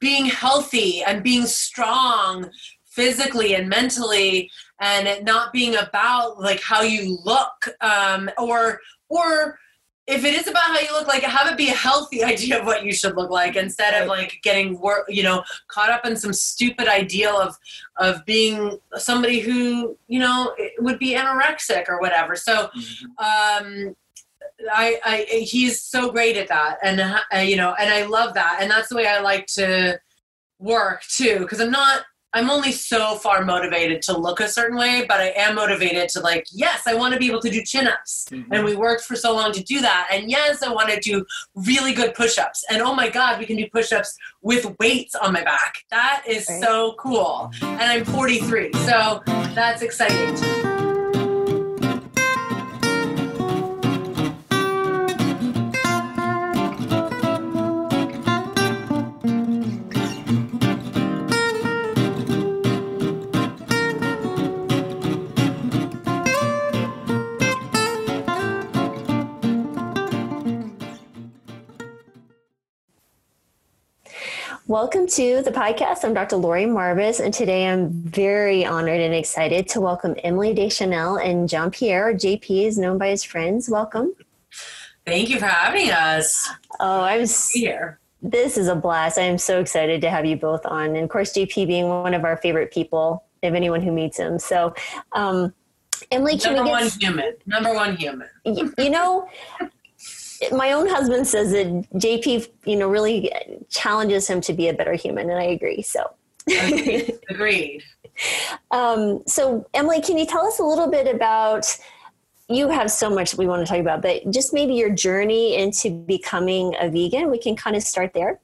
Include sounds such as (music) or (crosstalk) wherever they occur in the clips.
being healthy and being strong physically and mentally and it not being about like how you look um, or or if it is about how you look like have it be a healthy (laughs) idea of what you should look like instead of like getting wor- you know caught up in some stupid ideal of of being somebody who you know would be anorexic or whatever. So um I, I he's so great at that and uh, you know and i love that and that's the way i like to work too because i'm not I'm only so far motivated to look a certain way, but I am motivated to like, yes, I want to be able to do chin ups. Mm-hmm. And we worked for so long to do that. And yes, I want to do really good push ups. And oh my God, we can do push ups with weights on my back. That is right. so cool. And I'm 43. So that's exciting Welcome to the podcast. I'm Dr. Laurie Marbas, and today I'm very honored and excited to welcome Emily Deschanel and John Pierre, JP is known by his friends. Welcome. Thank you for having us. Oh, I'm here. This is a blast. I am so excited to have you both on. And of course, JP being one of our favorite people, of anyone who meets him. So, um, Emily, can number one human. Number one human. You, you know, (laughs) my own husband says that JP, you know, really challenges him to be a better human, and I agree. So, agreed. (laughs) Um, so, Emily, can you tell us a little bit about? You have so much we want to talk about, but just maybe your journey into becoming a vegan. We can kind of start there.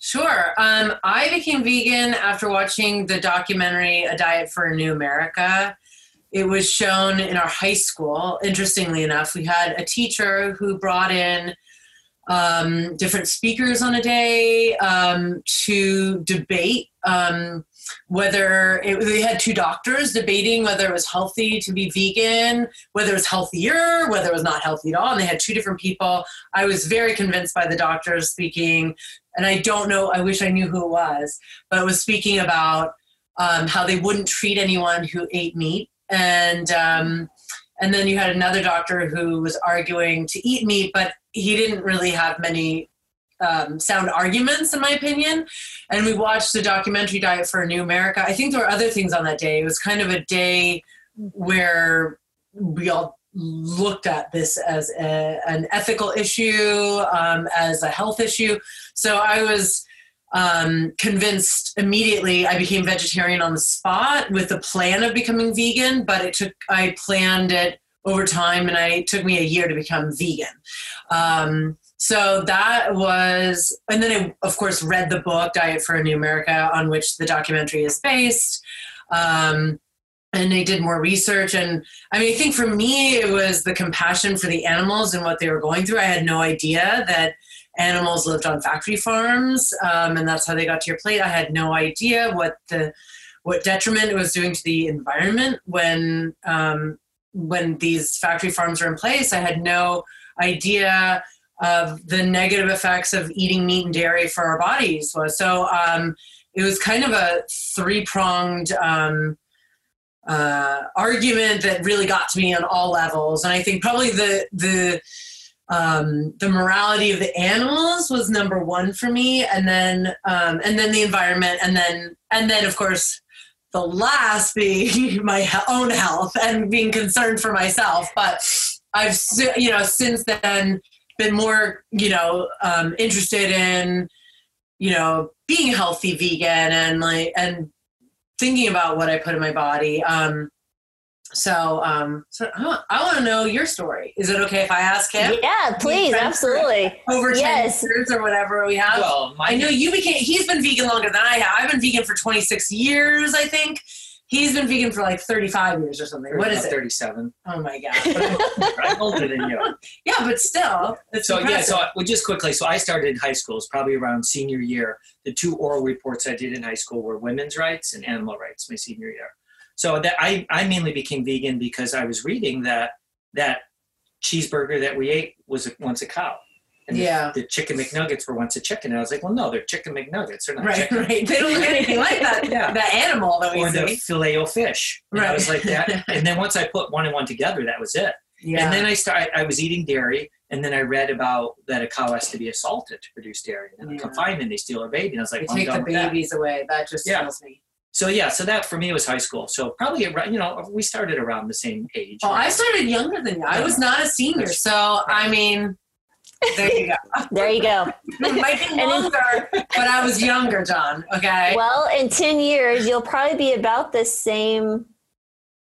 Sure. Um, I became vegan after watching the documentary A Diet for a New America it was shown in our high school. Interestingly enough, we had a teacher who brought in um, different speakers on a day um, to debate um, whether it, they had two doctors debating whether it was healthy to be vegan, whether it was healthier, whether it was not healthy at all. And they had two different people. I was very convinced by the doctors speaking, and I don't know, I wish I knew who it was, but it was speaking about um, how they wouldn't treat anyone who ate meat and um, and then you had another doctor who was arguing to eat meat, but he didn't really have many um, sound arguments, in my opinion. And we watched the documentary Diet for a New America. I think there were other things on that day. It was kind of a day where we all looked at this as a, an ethical issue, um, as a health issue. So I was um, convinced immediately I became vegetarian on the spot with the plan of becoming vegan, but it took, I planned it over time and I, it took me a year to become vegan. Um, so that was, and then I, of course, read the book Diet for a New America, on which the documentary is based. Um, and I did more research. And I mean, I think for me, it was the compassion for the animals and what they were going through. I had no idea that animals lived on factory farms, um, and that's how they got to your plate. I had no idea what the what detriment it was doing to the environment when um, when these factory farms were in place. I had no idea of the negative effects of eating meat and dairy for our bodies was. So um, it was kind of a three pronged um, uh, argument that really got to me on all levels. And I think probably the the um, the morality of the animals was number one for me, and then um, and then the environment, and then and then of course the last being (laughs) my own health and being concerned for myself. But I've you know since then been more you know um, interested in you know being healthy vegan and like and thinking about what I put in my body. Um, so, um, so I, I want to know your story. Is it okay if I ask him? Yeah, please, absolutely. Over yes. ten years or whatever we have. Well, I know you became. He's been vegan longer than I have. I've been vegan for twenty six years, I think. He's been vegan for like 35 years or something. What is it? 37. Oh my God. (laughs) I'm older than you. Yeah, but still. so, impressive. yeah, so well, just quickly. So, I started in high school. It's probably around senior year. The two oral reports I did in high school were women's rights and animal rights my senior year. So that I, I mainly became vegan because I was reading that that cheeseburger that we ate was once a cow. And the- Yeah. the, chicken McNuggets were once a chicken. And I was like, well, no, they're chicken McNuggets. They're not Right, chicken. right. They don't look (laughs) anything like that. Yeah. That animal that we Or the filet o fish. And I was like that. and then once I put one and one together, that was it. Yeah. And then I started, I was eating dairy, and then I read about that a cow has to be assaulted to produce dairy. And Yeah. yeah. confinement, they steal her baby. And I was like, they well, take the with that. babies away. That just Yeah. kills me. So yeah, so that for me was high school. So probably around, you know, we started around the same age. Well, I started younger than you. I was not a senior, so I mean, there you go. (laughs) (laughs) There you go. It might be And longer, but I was younger, John. Okay. Well, in 10 years, you'll probably be about the same.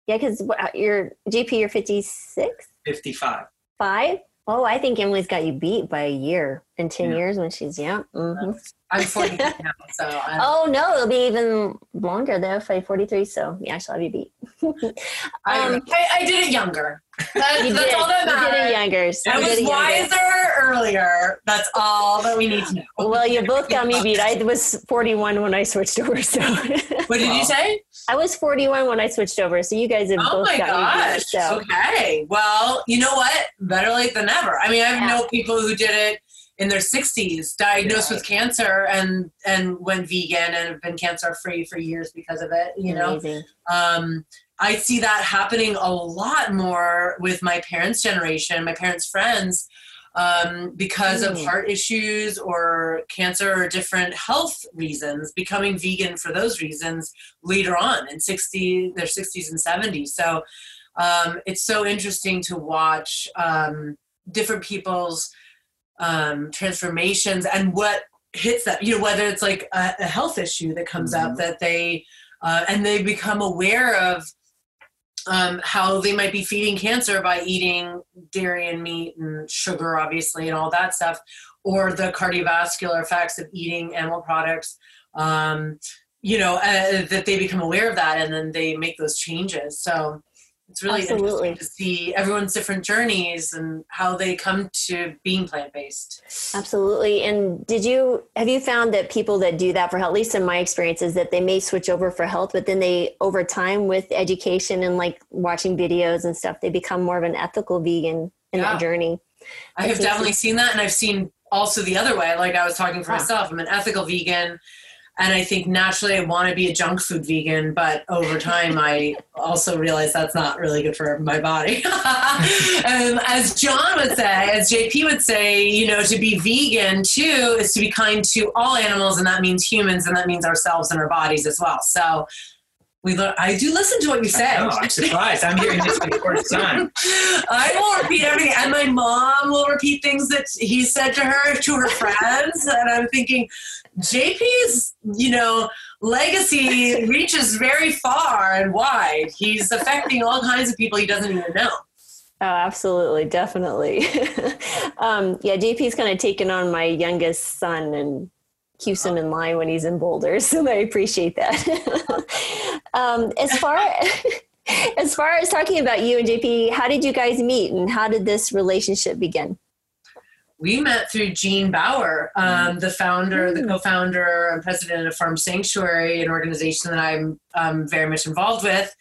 Yeah, because you're JP, you're 56, 55. five. Oh, I think Emily's got you beat by a year in 10 Yeah. years when she's young. hmm I'm 40 now, so I, (laughs) Oh, no, it'll be even longer though, if I'm 43. So, yeah, she'll have you beat. (laughs) I, um, I, I did it younger. That, You that's did. all that You did it matters. younger. So I was wiser earlier. That's all that we need to know. Well, you both got me (laughs) beat. I was 41 when I switched over. So What did you say? I was 41 when I switched over. So you guys have Oh both my got gosh. So Okay. Well, you know what? Better late than never. I mean, I Yeah. know people who did it in their 60s, diagnosed Yeah. with cancer and and went vegan and have been cancer free for years because of it, you know. Um I see that happening a lot more with my parents' generation, my parents' friends, um, because of Mm. heart issues or cancer or different health reasons, becoming vegan for those reasons later on in 60, their 60s and 70s. So um, it's so interesting to watch um, different people's um, transformations and what hits them, you know, whether it's like a, a health issue that comes up Mhm. that they, uh, and they become aware of um, how they might be feeding cancer by eating dairy and meat and sugar, obviously, and all that stuff, or the cardiovascular effects of eating animal products. Um, you know, uh, that they become aware of that and then they make those changes. So it's really Absolutely. interesting to see everyone's different journeys and how they come to being plant based. Absolutely. And did you have you found that people that do that for health, at least in my experience, is that they may switch over for health, but then they over time with education and like watching videos and stuff, they become more of an ethical vegan in Yeah. that journey. I have definitely seen that, and I've seen also the other way. Like I was talking for Ah. myself, I'm an ethical vegan, and I think naturally I want to be a junk food vegan, but over time I also realize that's not really good for my body. and (laughs) um, as John would say, as JP would say, you know, to be vegan too is to be kind to all animals, and that means humans, and that means ourselves and our bodies as well. So. We, I do listen to what you say. Know, I'm surprised. I'm hearing this for the first time. (laughs) I will repeat everything, and my mom will repeat things that he said to her to her friends. And I'm thinking, JP's, you know, legacy (laughs) reaches very far and wide. He's affecting all kinds of people he doesn't even know. Oh, absolutely, definitely. (laughs) um, yeah, JP's kind of taken on my youngest son and keeps him in line when he's in Boulder, (laughs) so I appreciate that. um, as far as far as talking about you and JP, how did you guys meet, and how did this relationship begin? We met through Gene Baur, um, the founder, the co-founder and president of Farm Sanctuary, an organization that I'm um, very much involved with.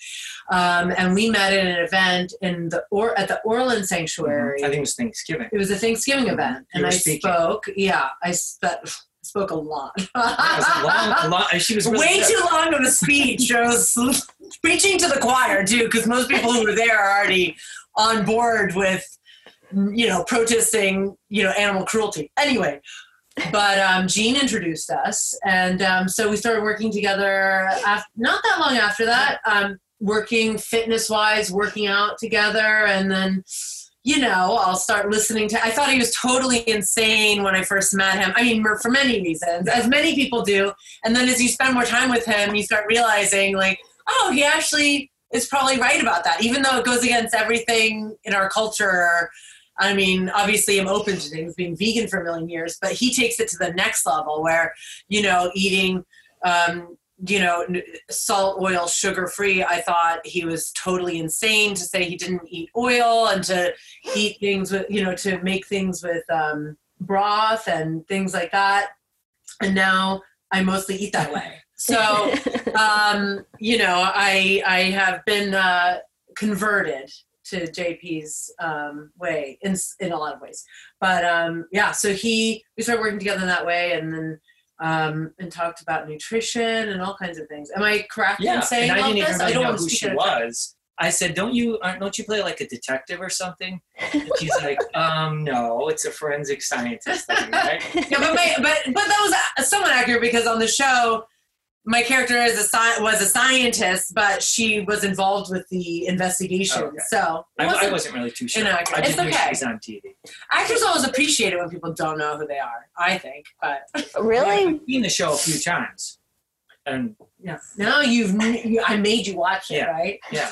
Um, and we met at an event in the or at the Orland Sanctuary. I think it was Thanksgiving. It was a Thanksgiving event, You and I speaking. spoke. Yeah, I sp- spoke a lot. Was a long, (laughs) she was really Way too long of a speech. I was (laughs) preaching to the choir too, because most people who were there are already on board with, you know, protesting, you know, animal cruelty. Anyway, but um, Gene introduced us, and um, so we started working together. After, not that long after that, um, working fitness wise, working out together, and then you know, I'll start listening to. I thought he was totally insane when I first met him. I mean, for many reasons, as many people do. And then as you spend more time with him, you start realizing, like, oh, he actually is probably right about that, even though it goes against everything in our culture. I mean, obviously, I'm open to things, being vegan for a million years, but he takes it to the next level where, you know, eating. Um, you know, salt, oil, sugar free. I thought he was totally insane to say he didn't eat oil and to eat things with, you know, to make things with um, broth and things like that. And now I mostly eat that way. So, (laughs) um, you know, I I have been uh, converted to JP's um, way in in a lot of ways. But um, yeah, so he we started working together in that way, and then um, and talked about nutrition and all kinds of things. Am I correct Yeah, in saying and I all didn't even this? really I don't know who she was. I said, "Don't you? Aren't, don't you play like a detective or something?" And she's like, (laughs) "Um, no, it's a forensic scientist thing, right?" (laughs) yeah, but, my, but but that was uh, somewhat accurate because on the show, my character is a sci- was a scientist, but she was involved with the investigation. Oh, okay. So I, I wasn't- wasn't really too sure. inaccurate. I just It's knew okay. she was on TV. actors always appreciate it when people don't know who they are. I think, but (laughs) Really? I've seen the show a few times, and yeah, now you've you, I made you watch it, Yeah. right? yeah,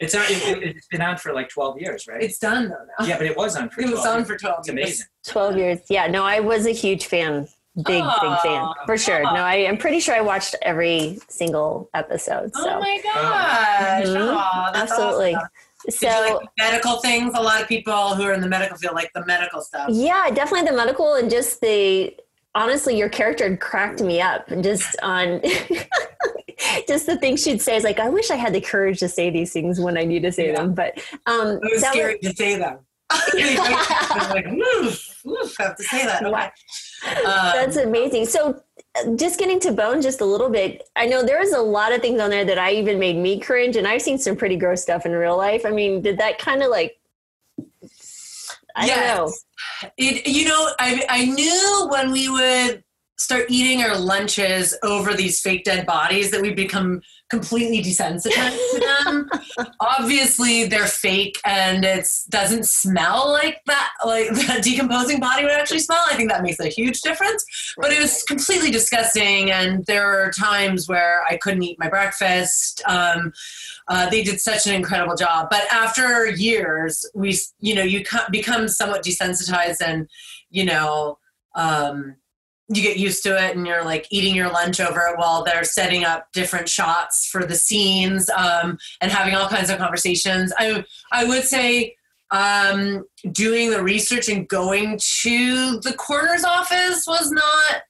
it's on. It, it, it's been on for like twelve years, right? It's done though now. yeah, but it was on for. it was on years. for twelve. It's years. amazing. 12 years. Yeah, no, I was a huge fan. Big, big fan. For sure. No, I am pretty sure I watched every single episode. So, Oh my gosh! Mhm. Aw, absolutely. awesome. So, like medical things? A lot of people who are in the medical field like the medical stuff. yeah, definitely the medical and just the honestly, your character cracked me up just on (laughs) just the things she'd say is like, I wish I had the courage to say these things when I need to say Yeah. them. But um, It was scary to say them. (laughs) Like, oof, oof, I have to say that. (laughs) Okay. Um, That's amazing. So, uh, just getting to bone just a little bit. I know there was a lot of things on there that I even made me cringe, and I've seen some pretty gross stuff in real life. I mean, did that kind of like? I don't know. It, you know, I, I knew when we would start eating our lunches over these fake dead bodies that we'd become completely desensitized to (laughs) them. Obviously, they're fake and it doesn't smell like that, like (laughs) the decomposing body would actually smell. I think that makes a huge difference. But it was completely disgusting, and there were times where I couldn't eat my breakfast. Um, uh, they did such an incredible job. But after years, we, you know, you become somewhat desensitized, and you know, um, you get used to it, and you're like eating your lunch over it while they're setting up different shots for the scenes um, and having all kinds of conversations. I, I would say. Um, doing the research and going to the coroner's office was not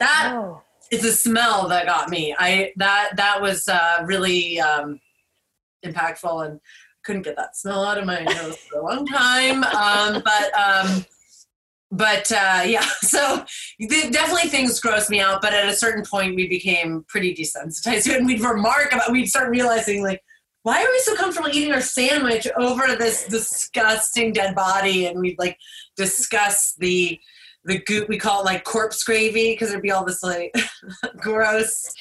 that Oh. it's the smell that got me. I that that was uh, really um, impactful, and couldn't get that smell out of my nose for a long time. Um, but um, but uh, (laughs) yeah, so definitely things grossed me out. But at a certain point, we became pretty desensitized (laughs) and we'd remark about. We'd start realizing like. Why are we so comfortable eating our sandwich over this disgusting dead body? And we'd like discuss the the goop we call it like corpse gravy because there'd be all this like (laughs) gross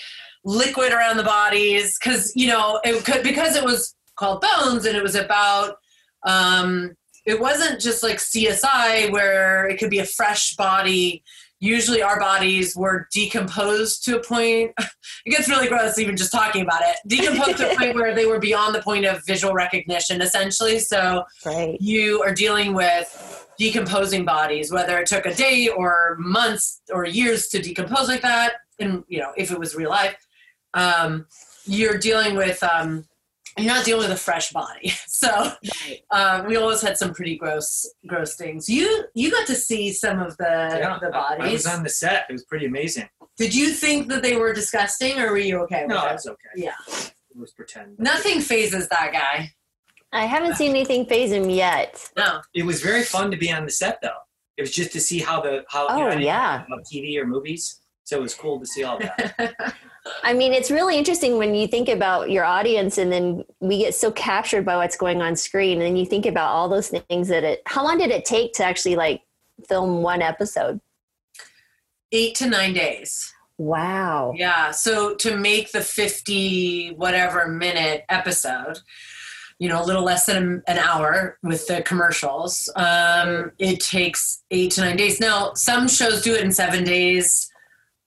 liquid around the bodies because you know it could because it was called bones and it was about um it wasn't just like csi where it could be a fresh body. Usually our bodies were decomposed to a point (laughs) it gets really gross even just talking about it. Decomposed to a point where they were beyond the point of visual recognition essentially. So Right. you are dealing with decomposing bodies, whether it took a day or months or years to decompose like that, and you know, if it was real life, um, you're dealing with um, you're not dealing with a fresh body. (laughs) So um, we always had some pretty gross gross things. You you got to see some of the Yeah, the I- I bodies. was on the set. It was pretty amazing. Did you think that they were disgusting, or were you okay with No, it? it's okay. Yeah, It was pretend. nothing phases that guy. I haven't seen anything phase him yet. No. It was very fun to be on the set, though. It was just to see how the how. you know, Oh, yeah. TV or movies, so it was cool to see all that. (laughs) I mean, it's really interesting when you think about your audience and then we get so captured by what's going on screen. And then you think about all those things that it, how long did it take to actually like film one episode? Eight to nine days. Wow. Yeah. So to make the 50 whatever minute episode, you know, a little less than an hour with the commercials, um, it takes eight to nine days. Now, some shows do it in seven days,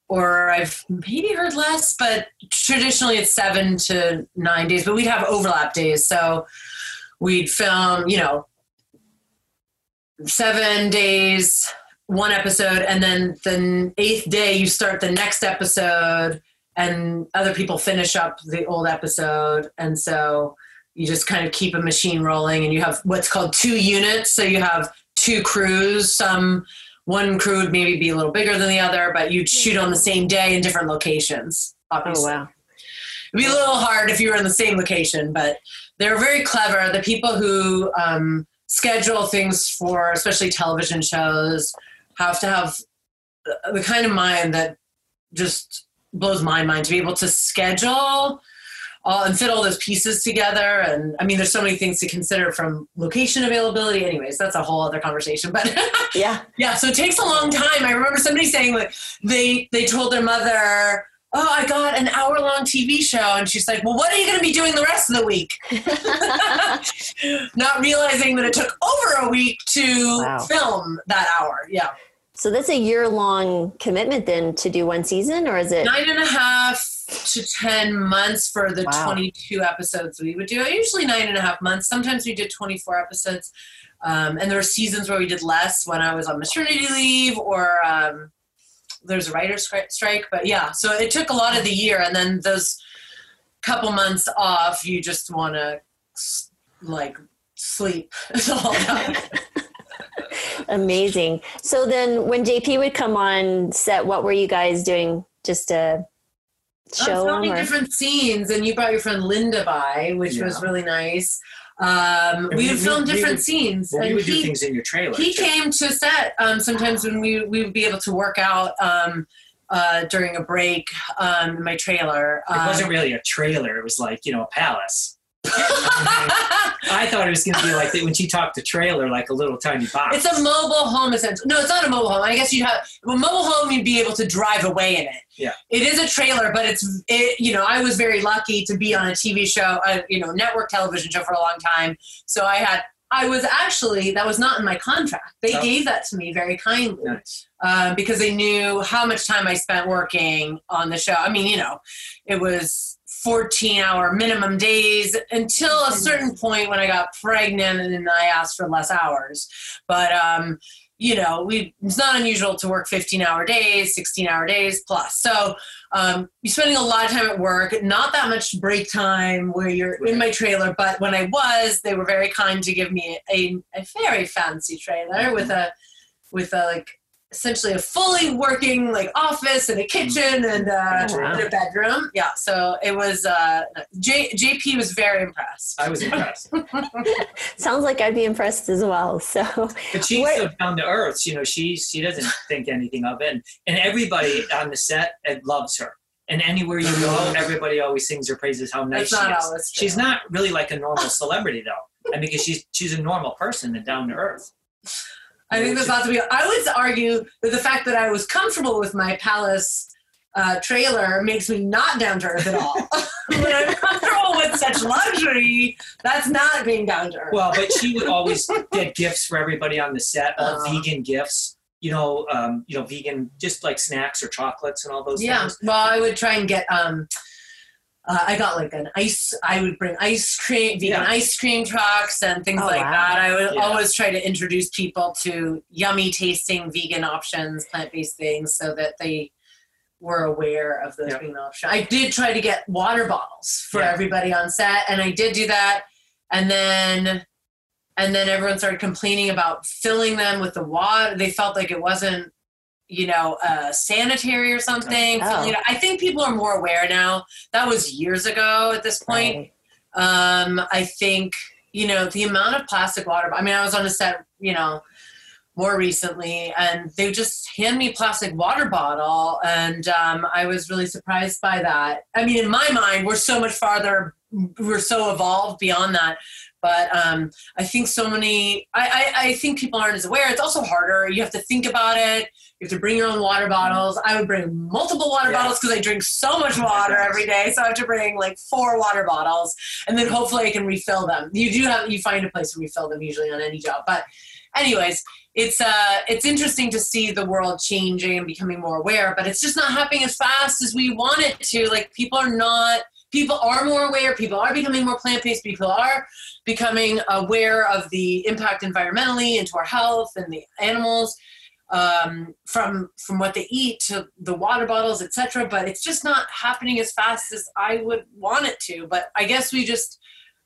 or I've maybe heard less, but traditionally it's seven to nine days, but we'd have overlap days. So we'd film, you know, seven days, one episode, and then the eighth day you start the next episode, and other people finish up the old episode, and so you just kind of keep a machine rolling, and you have what's called two units. So you have two crews. Some one crew would maybe be a little bigger than the other, but you'd shoot on the same day in different locations. Oh, wow. It'd be a little hard if you were in the same location, but they're very clever. The people who um, schedule things for, especially television shows, have to have the kind of mind that just blows my mind to be able to schedule all and fit all those pieces together. And I mean, there's so many things to consider from location availability. Anyways, that's a whole other conversation. But (laughs) yeah, yeah. So it takes a long time. I remember somebody saying like they they told their mother. Oh, I got an hour long TV show. And she's like, Well, what are you going to be doing the rest of the week? (laughs) Not realizing that it took over a week to wow. film that hour. Yeah. So that's a year long commitment then to do one season, or is it nine and a half to 10 months for the wow. 22 episodes we would do? Usually nine and a half months. Sometimes we did 24 episodes. Um, and there were seasons where we did less when I was on maternity leave or um, there's a writer's strike. But yeah, so it took a lot of the year. And then those couple months off, you just want to like sleep. (laughs) (laughs) Amazing. So then when JP would come on set, what were you guys doing just to show filming different scenes and you brought your friend Linda by, which yeah. was really nice. Um, we, would film different would, scenes. Well, and we would he, do things in your trailer. He too. came to set um, sometimes when we, we would be able to work out um, uh, during a break um, in my trailer. It wasn't um, really a trailer. It was like, you know, a palace. I thought it was going to be like that when she talked to trailer, like a little tiny box. It's a mobile home, essentially. No, it's not a mobile home. I guess you have a mobile home. You'd be able to drive away in it. Yeah, it is a trailer, but it's it. You know, I was very lucky to be on a TV show, a you know network television show for a long time. So I had. I was actually that was not in my contract. They oh. gave that to me very kindly nice. uh, because they knew how much time I spent working on the show. I mean, you know, it was 14 hour minimum days until a certain point when I got pregnant and then I asked for less hours. But, um, you know, we, it's not unusual to work 15 hour days, 16 hour days plus. So um, you're spending a lot of time at work, not that much break time where you're in my trailer. But when I was, they were very kind to give me a, a very fancy trailer with a, with a like essentially a fully working like office and a kitchen and, uh, oh, wow. and a bedroom. Yeah, so it was. Uh, J- JP was very impressed. I was impressed. (laughs) Sounds like I'd be impressed as well. So, but she's what? so down to earth. You know, she she doesn't think anything of it, and everybody on the set loves her. And anywhere you go, (laughs) everybody always sings her praises how nice That's she is. She's not really like a normal (laughs) celebrity though, and because she's she's a normal person and down to earth. I think there's lots to be. I would argue that the fact that I was comfortable with my palace uh, trailer makes me not down to earth at all. (laughs) when I'm comfortable with such luxury, that's not being down to earth. Well, but she would always get gifts for everybody on the set, all uh, vegan gifts. You know, um, you know, vegan, just like snacks or chocolates and all those. Things. Yeah. Things. Well, I would try and get. Um, uh, I got like an ice. I would bring ice cream, vegan yeah. ice cream trucks, and things oh, like wow. that. I would yeah. always try to introduce people to yummy tasting vegan options, plant based things, so that they were aware of those yeah. vegan options. I did try to get water bottles for everybody on set, and I did do that. And then, and then everyone started complaining about filling them with the water. They felt like it wasn't you know, uh, sanitary or something. Oh. You know, I think people are more aware now. That was years ago at this point. Right. Um, I think, you know, the amount of plastic water, I mean, I was on a set, you know, more recently and they just hand me plastic water bottle and um, i was really surprised by that i mean in my mind we're so much farther we're so evolved beyond that but um, I think so many, I, I, I, think people aren't as aware. It's also harder. You have to think about it. You have to bring your own water bottles. I would bring multiple water yeah. bottles because I drink so much water every day. So I have to bring like four water bottles, and then hopefully I can refill them. You do have you find a place to refill them usually on any job. But anyways, it's uh it's interesting to see the world changing and becoming more aware. But it's just not happening as fast as we want it to. Like people are not people are more aware people are becoming more plant-based people are becoming aware of the impact environmentally into our health and the animals um, from from what they eat to the water bottles etc but it's just not happening as fast as i would want it to. But i guess we just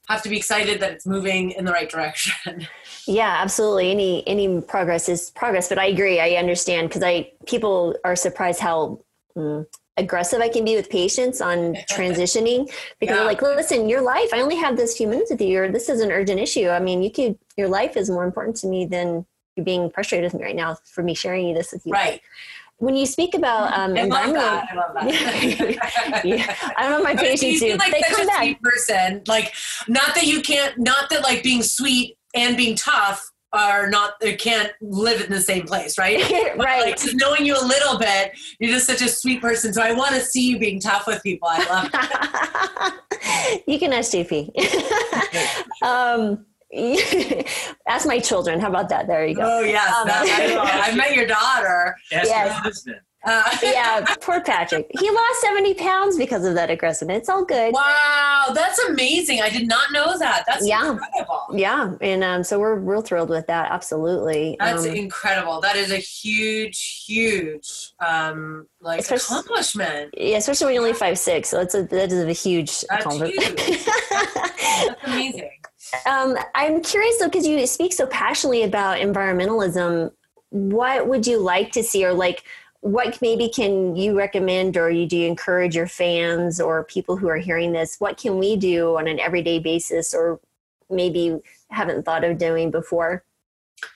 have to be excited that it's moving in the right direction. (laughs) Yeah absolutely. Any any progress is progress. But i agree. I understand. Because i people are surprised how mm, aggressive I can be with patients on transitioning (laughs) because Yeah. I'm like, listen, your life, I only have this few minutes with you, or this is an urgent issue. I mean, you could, your life is more important to me than you being frustrated with me right now for me sharing this with you. Right. When you speak about (laughs) um, I love that. I love that. yeah, I don't know my (laughs) patients do. like they such come a back. sweet person. Like, not that you can't, not that like being sweet and being tough are not, they can't live in the same place, right? But, (laughs) Like, right. just knowing you a little bit, you're just such a sweet person. So I want to see you being tough with people. I love it. (laughs) you can ask JP. (laughs) um, ask my children. How about that? There you go. Oh, yes. Um, that, I, know. I met your daughter. Ask Yes. Uh, yeah, (laughs) poor Patrick. He lost 70 pounds because of that aggressiveness. It's all good. Wow, that's amazing. I did not know that. That's Yeah. incredible. Yeah, and um, so we're real thrilled with that. Absolutely. That's Um, incredible. That is a huge, huge um like Especially- accomplishment. yeah, especially when you're only five six. So that's a that is a huge That's accomplishment. huge. (laughs) That's amazing. um, I'm curious though, because you speak so passionately about environmentalism. What would you like to see, or like, what maybe can you recommend, or you do you encourage your fans or people who are hearing this? What can we do on an everyday basis, or maybe haven't thought of doing before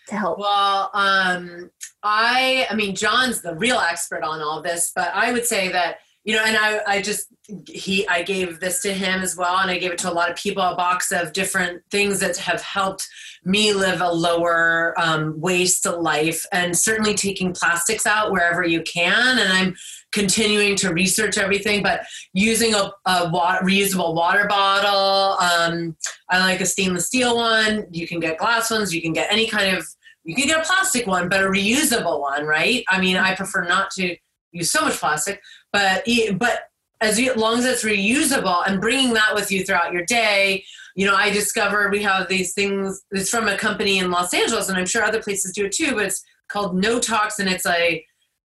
to help? Well, um, I, I mean, John's the real expert on all this, but I would say that you know, and I, I just he, I gave this to him as well, and I gave it to a lot of people, a box of different things that have helped me live a lower um, waste life, and certainly taking plastics out wherever you can, and I'm continuing to research everything, but using a, a water, reusable water bottle. Um, I like a stainless steel one. You can get glass ones. You can get any kind of you can get a plastic one, but a reusable one, right? I mean, I prefer not to use so much plastic, but but as you- long as it's reusable and bringing that with you throughout your day. You know, I discovered we have these things. It's from a company in Los Angeles, and I'm sure other places do it too. But it's called No Tox, and it's a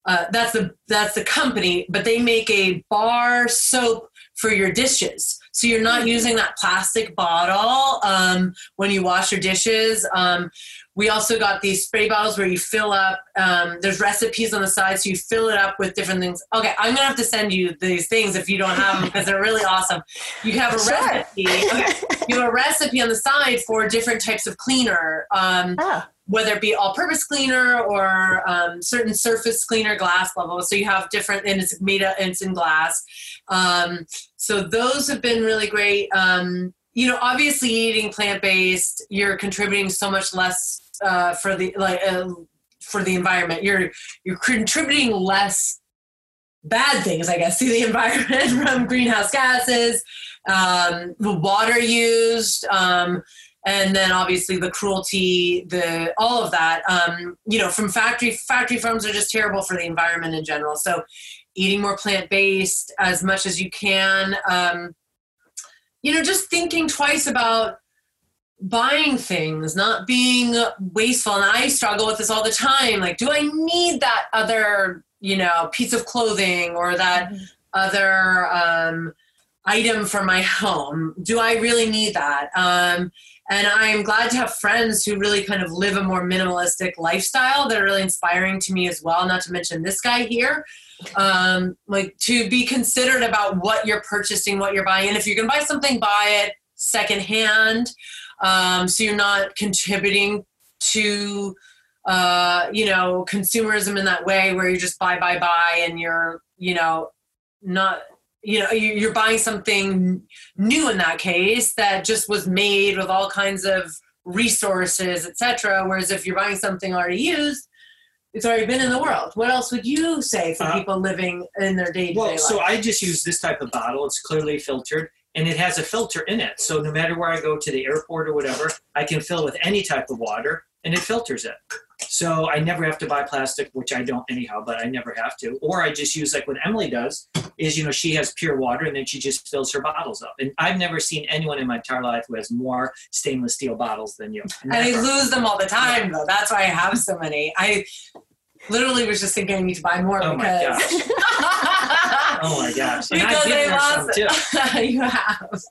uh, that's the that's the company, but they make a bar soap for your dishes. So you're not using that plastic bottle um, when you wash your dishes. Um, we also got these spray bottles where you fill up. Um, there's recipes on the side, so you fill it up with different things. Okay, I'm gonna have to send you these things if you don't have them because they're really awesome. You have a Sure. recipe. Okay, you have a recipe on the side for different types of cleaner. Um, Ah, whether it be all-purpose cleaner or um, certain surface cleaner, glass level. So you have different, and it's made up, and it's in glass. Um, so those have been really great. Um, you know, obviously eating plant-based, you're contributing so much less uh, for the like uh, for the environment. You're you're contributing less bad things, I guess, to the (laughs) environment from greenhouse gases, um, the water used. Um, and then obviously the cruelty, the all of that. Um, you know, from factory factory farms are just terrible for the environment in general. So, eating more plant based as much as you can. Um, you know, just thinking twice about buying things, not being wasteful. And I struggle with this all the time. Like, do I need that other, you know, piece of clothing or that other um, item for my home? Do I really need that? Um, and I'm glad to have friends who really kind of live a more minimalistic lifestyle that are really inspiring to me as well. Not to mention this guy here. Um, like to be considered about what you're purchasing, what you're buying. And if you're going to buy something, buy it secondhand. Um, so you're not contributing to, uh, you know, consumerism in that way where you just buy, buy, buy, and you're, you know, not you know you- you're buying something new in that case that just was made with all kinds of resources etc whereas if you're buying something already used it's already been in the world what else would you say for Uh, people living in their day-to-day Well, life so I just use this type of bottle. It's clearly filtered and it has a filter in it. So no matter where I go to the airport or whatever, I can fill with any type of water and it filters it. So I never have to buy plastic, which I don't anyhow, but I never have to. Or I just use like what Emily does is, you know, she has pure water and then she just fills her bottles up. And I've never seen anyone in my entire life who has more stainless steel bottles than you. and I lose them all the time though that's why i have so many i literally was just thinking i need to buy more Oh my because (laughs) Oh my gosh. Because they lost too. (laughs) you have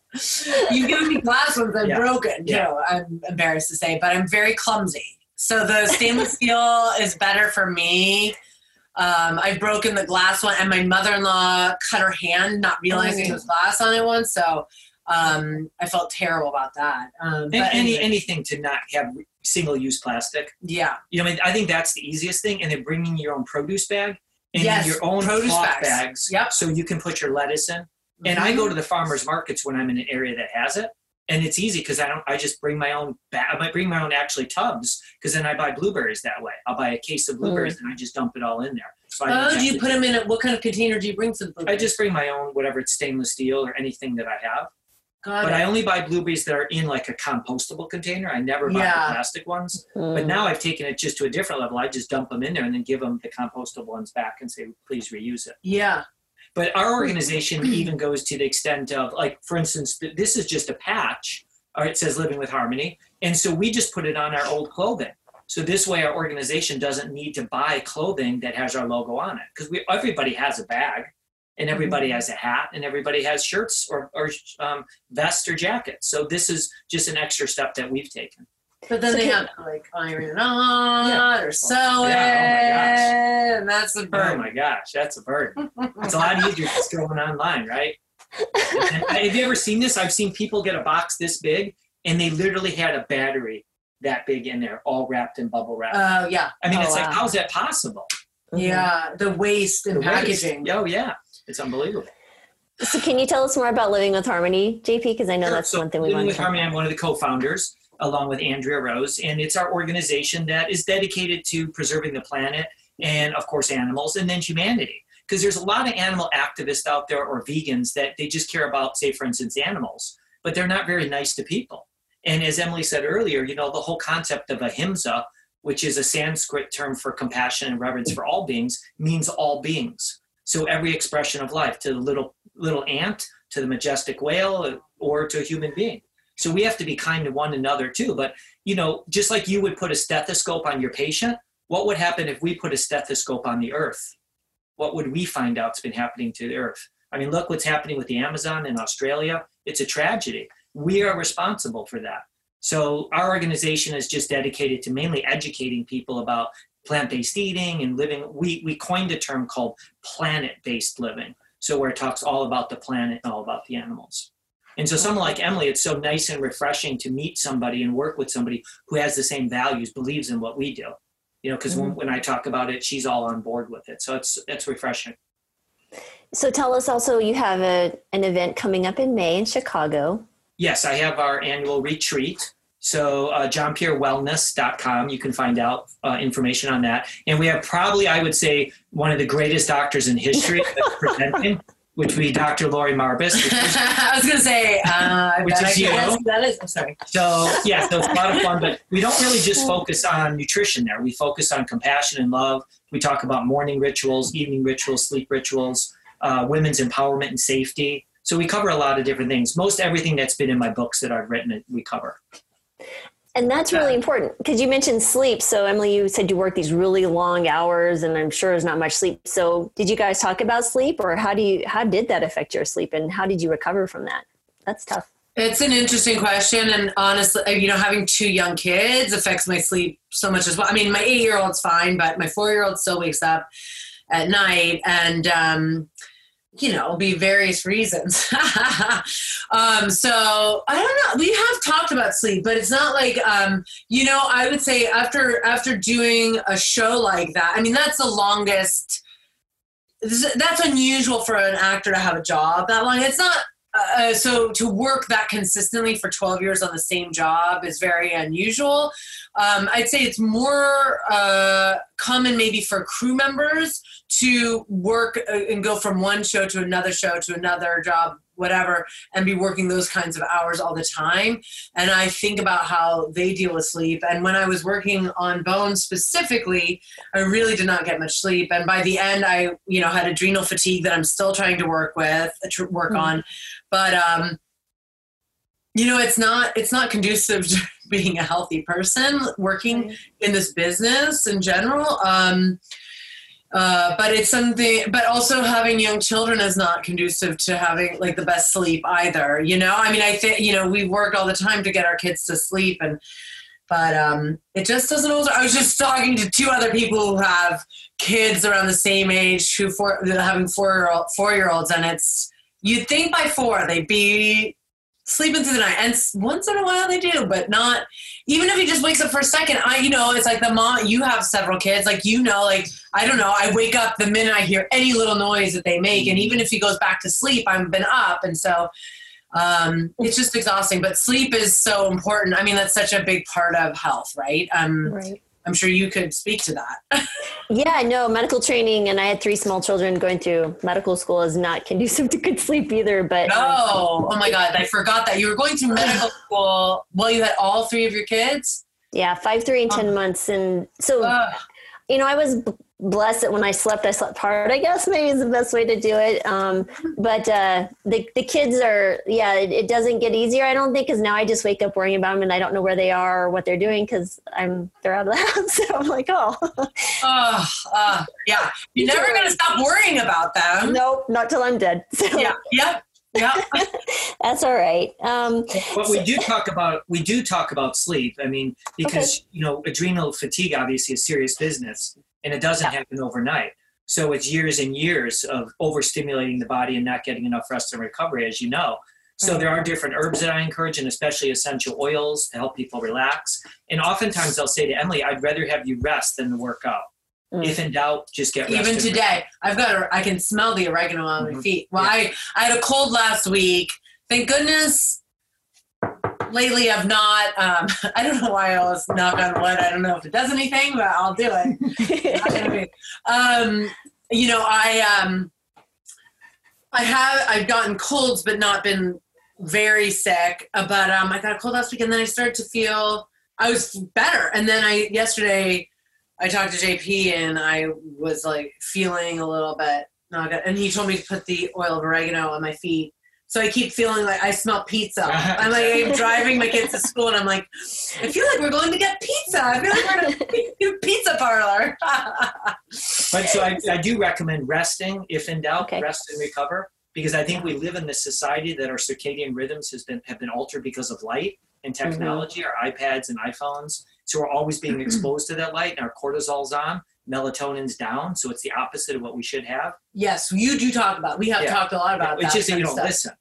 you've given me glass ones are Yeah. broken Yeah. i'm embarrassed to say but i'm very clumsy so the stainless steel is better for me Um, I've broken the glass one, and my mother-in-law cut her hand, not realizing Oh. it was glass on it once. So um, I felt terrible about that. Um, but any anyway, anything to not have single-use plastic. yeah, You know, I, mean, I think that's the easiest thing. And then bringing your own produce bag and Yes, your own produce cloth bags. bags, Yep. so you can put your lettuce in. And I go to the farmers markets when I'm in an area that has it, and it's easy because I don't. I just bring my own. Ba- I might bring my own actually tubs because then I buy blueberries that way. I'll buy a case of blueberries and I just dump it all in there. So Oh, do you put them in? A, what kind of container do you bring to the? I just bring my own whatever it's stainless steel or anything that I have. got But it. I only buy blueberries that are in like a compostable container. I never buy Yeah. the plastic ones. But Mm. now I've taken it just to a different level. I just dump them in there and then give them the compostable ones back and say, please reuse it. yeah, But our organization even goes to the extent of, like, for instance, th- this is just a patch, or it says Living with Harmony. And so we just put it on our old clothing. So this way, our organization doesn't need to buy clothing that has our logo on it because we everybody has a bag, and everybody has a hat, and everybody has shirts or or um, vests or jackets. So this is just an extra step that we've taken. But then So they can- have to like iron it on Yeah. or sew Yeah, oh my it, and that's the Oh my gosh, that's a burden. (laughs) It's a lot easier just going online, right? And (laughs) have you ever seen this? I've seen people get a box this big and they literally had a battery that big in there, all wrapped in bubble wrap. Oh yeah, I mean, oh, it's like, how's that possible? Mhm. yeah. The waste and The waste. packaging. Oh, yeah. It's unbelievable. So, can you tell us more about Living with Harmony, JP? Because I know Sure. that's So one thing we Living want to with Harmony, about. I'm one of the co-founders, along with Andrea Rose, and it's our organization that is dedicated to preserving the planet and, of course, animals, and then humanity. Because there's a lot of animal activists out there or vegans that they just care about, say, for instance, animals, but they're not very nice to people. And as Emily said earlier, you know, the whole concept of ahimsa, which is a Sanskrit term for compassion and reverence for all beings, means all beings. So every expression of life, to the little little ant, to the majestic whale, or to a human being. So we have to be kind to one another too. But you know, just like you would put a stethoscope on your patient, what would happen if we put a stethoscope on the earth? What would we find out's been happening to the earth? I mean, look what's happening with the Amazon in Australia. It's a tragedy. We are responsible for that. So our organization is just dedicated to mainly educating people about plant-based eating and living. We we coined a term called planet-based living. So where it talks all about the planet and all about the animals. And so someone like Emily, it's so nice and refreshing to meet somebody and work with somebody who has the same values, believes in what we do. You know, because when, when I talk about it, she's all on board with it. So it's it's refreshing. So, tell us also, you have a, an event coming up in May in Chicago. Yes, I have our annual retreat. So uh, johnpierrewellness.com, you can find out uh, information on that. And we have probably, I would say, one of the greatest doctors in history (laughs) presenting, which would be Dr. Laurie Marbas. which (laughs) I was gonna say, uh, Which is you. who that is. I'm sorry. So yeah, so it's a lot of fun, but we don't really just focus on nutrition there. We focus on compassion and love. We talk about morning rituals, evening rituals, sleep rituals, uh, women's empowerment and safety. So we cover a lot of different things. Most everything that's been in my books that I've written, we cover. And that's really important because you mentioned sleep. So, Emily, you said you work these really long hours, and I'm sure there's not much sleep. So, did you guys talk about sleep, or how do you how did that affect your sleep, and how did you recover from that? That's tough. It's an interesting question, and honestly, you know, having two young kids affects my sleep so much as well. I mean, my eight-year-old's fine, but my four-year-old still wakes up at night, and um, you know, be various reasons. (laughs) um, so I don't know. We have talked about sleep, but it's not like um, you know. I would say after after doing a show like that, I mean, that's the longest. That's unusual for an actor to have a job that long. It's not uh, so to work that consistently for 12 years on the same job is very unusual. Um, I'd say it's more uh, common maybe for crew members to work uh, and go from one show to another show to another job, whatever, and be working those kinds of hours all the time. And I think about how they deal with sleep. And when I was working on Bones specifically, I really did not get much sleep. And by the end, I, you know, had adrenal fatigue that I'm still trying to work with, to work Mhm. on. But um, you know, it's not it's not conducive to (laughs) being a healthy person working in this business in general. Um, uh, but it's something. But also having young children is not conducive to having like the best sleep either. You know, I mean, I think you know we work all the time to get our kids to sleep, and but um, it just doesn't always. I was just talking to two other people who have kids around the same age who for having four year old four year olds, and it's you'd think by four they'd be sleeping through the night, and once in a while they do, but not. Even if he just wakes up for a second, I you know it's like the mom. You have several kids, like you know, like I don't know. I wake up the minute I hear any little noise that they make, and even if he goes back to sleep, I've been up, and so um, it's just exhausting. But sleep is so important. I mean, that's such a big part of health, right? Um, right. I'm sure you could speak to that. (laughs) yeah, no, medical training, and I had three small children going through medical school is not conducive to good sleep either. But no, oh my God, I forgot that you were going to medical school while you had all three of your kids. Yeah, five, three, and ten months, and so uh, you know, I was blessed that when I slept, I slept hard. I guess maybe is the best way to do it. Um, but uh, the the kids are, yeah, it, it, doesn't get easier. I don't think because now I just wake up worrying about them and I don't know where they are or what they're doing because I'm they're out of the (laughs) house. so I'm like, oh, oh, uh, yeah. (laughs) You're never gonna stop worrying about them. Nope, not till I'm dead. (laughs) So. Yeah. Yep. Yeah, (laughs) that's all right. Um, but we do talk about we do talk about sleep. I mean, because okay. you know, adrenal fatigue obviously is serious business, and it doesn't yeah. happen overnight. So it's years and years of overstimulating the body and not getting enough rest and recovery, as you know. So there are different herbs that I encourage, and especially essential oils to help people relax. And oftentimes they'll say to Emily, "I'd rather have you rest than work out." Mm. If in doubt, just get Even today, I've got. A, I can smell the oregano on mm-hmm. my feet. Well, yeah. I I had a cold last week. Thank goodness lately I've not. Um, (laughs) I don't know why I was knock on wood. I don't know if it does anything, but I'll do it. um, you know, I um, I have I've gotten colds, but not been very sick. Uh, but um, I got a cold last week, and then I started to feel I was better. And then I yesterday I talked to JP, and I was like feeling a little bit not good. And he told me to put the oil of oregano on my feet so I keep feeling like I smell pizza. (laughs) I'm like I'm driving my kids to school and I'm like, I feel like we're going to get pizza. I feel like we're in a (laughs) pizza parlor. (laughs) but so I, I, do recommend resting if in doubt, okay. rest and recover. Because I think we live in this society that our circadian rhythms has been have been altered because of light and mm-hmm. technology, mm-hmm. our iPads and iPhones. So we're always being mm-hmm. exposed to that light and our cortisol's on melatonin's down, so it's the opposite of what we should have. Yes, you do talk about. We have yeah. talked a lot about. Yeah, it's just that you don't stuff. listen.